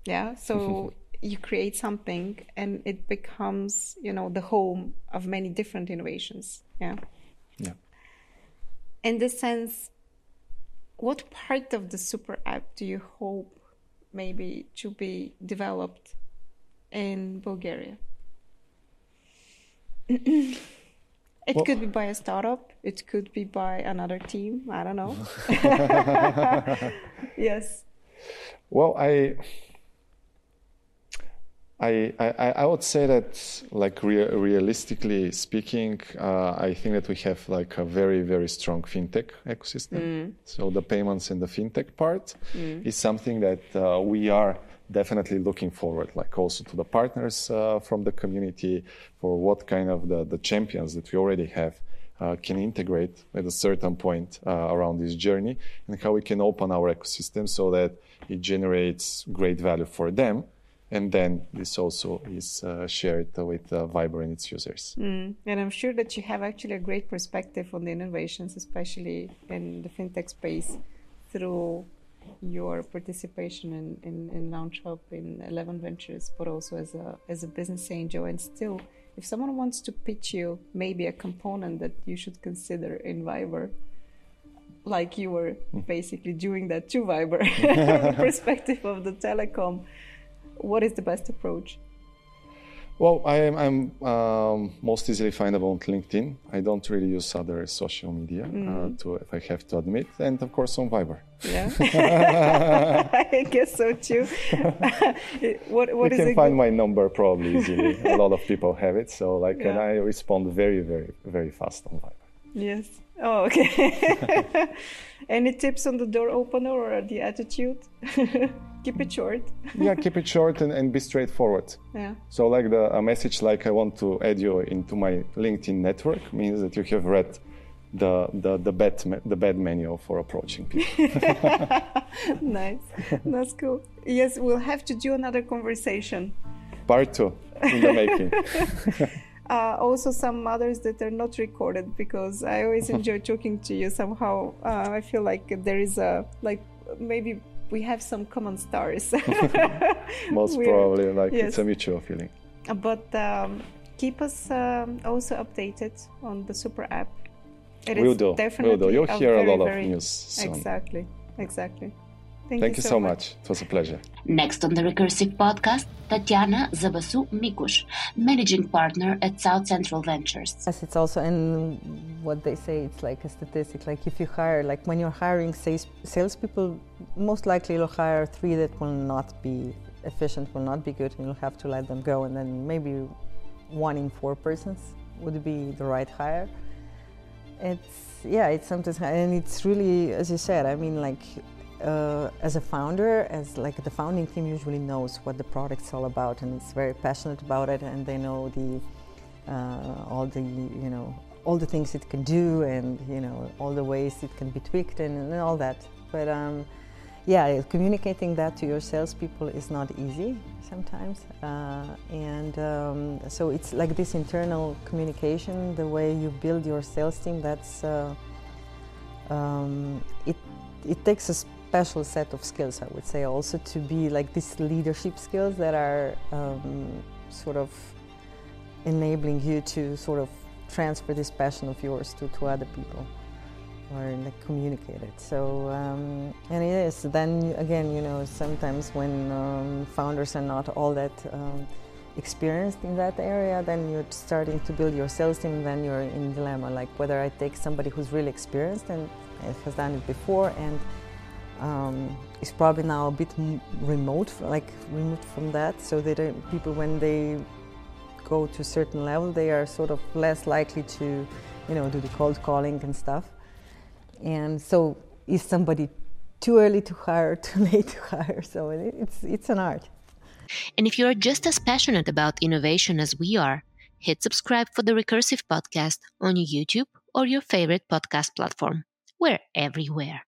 Yeah. So, [LAUGHS] you create something and it becomes, you know, the home of many different innovations. Yeah. Yeah. In this sense, what part of the super app do you hope maybe to be developed in Bulgaria? [CLEARS THROAT] It Well- could be by a startup. It could be by another team. I don't know. [LAUGHS] yes. Well, I, I, I, I would say that, like rea- realistically speaking, uh, I think that we have like a very, very strong fintech ecosystem. So the payments and the fintech part is something that uh, we are definitely looking forward, like also to the partners uh, from the community for what kind of the, the champions that we already have uh, can integrate at a certain point uh, around this journey and how we can open our ecosystem so that it generates great value for them. And then this also is uh, shared with uh, Viber and its users. Mm. And I'm sure that you have actually a great perspective on the innovations, especially in the fintech space, through your participation in, in, in LAUNCHub, in Eleven Ventures, but also as a as a business angel. And still, if someone wants to pitch you maybe a component that you should consider in Viber, like you were hmm. basically doing that to Viber, [LAUGHS] [LAUGHS] perspective of the telecom, what is the best approach? Well, I am I'm um, most easily findable on LinkedIn. I don't really use other social media, uh, to, if I have to admit, and of course on Viber. Yeah, [LAUGHS] [LAUGHS] I guess so too. [LAUGHS] what what you is can find my number probably easily. a lot of people have it, so like, and I respond very, very, very fast on Viber. Yes. Oh, okay. [LAUGHS] Any tips on the door opener or the attitude? [LAUGHS] Keep it short. yeah, keep it short and, and be straightforward. Yeah. So, like the a message like I want to add you into my LinkedIn network means that you have read the the the bad the bad manual for approaching people. [LAUGHS] nice. That's cool. Yes, we'll have to do another conversation. Part two in the making. Uh, also, some others that are not recorded because I always [LAUGHS] enjoy talking to you. Somehow, uh, I feel like there is a like maybe we have some common stars. [LAUGHS] [LAUGHS] Most We're- probably, like yes. it's a mutual feeling. But um, keep us um, also updated on the super app. It We'll is do. We'll Definitely do. You'll a hear a very, lot of very- news soon. Exactly. Exactly. Thank, Thank you so much. It was a pleasure. Next on the Recursive podcast, Tatiana Zabasu Mikush, managing partner at South Central Ventures. Yes, it's also, and what they say, it's like a statistic. Like if you hire, like when you're hiring sales, salespeople, most likely you'll hire three that will not be efficient, will not be good, and you'll have to let them go. And then maybe one in four persons would be the right hire. It's yeah, it's sometimes, and it's really, as you said, I mean, like uh, as a founder, as like the founding team usually knows what the product's all about, and is very passionate about it, and they know the uh, all the you know all the things it can do, and you know all the ways it can be tweaked and, and all that. But um, yeah, communicating that to your salespeople is not easy sometimes, uh, and um, so it's like this internal communication, the way you build your sales team. That's uh, um, it. It takes a special set of skills, I would say, also to be like these leadership skills that are um, sort of enabling you to sort of transfer this passion of yours to, to other people or like communicate it. So, um, and it is. Then again, you know, sometimes when um, founders are not all that um, experienced in that area, then you're starting to build your sales team. Then you're in dilemma, like whether I take somebody who's really experienced and has done it before and um, is probably now a bit remote, like removed from that, so that people when they go to a certain level, they are sort of less likely to, you know, do the cold calling and stuff. And so, is somebody too early to hire, [LAUGHS] too late to hire? So it's it's an art. And if you are just as passionate about innovation as we are, hit subscribe for the Recursive podcast on YouTube or your favorite podcast platform. We're everywhere.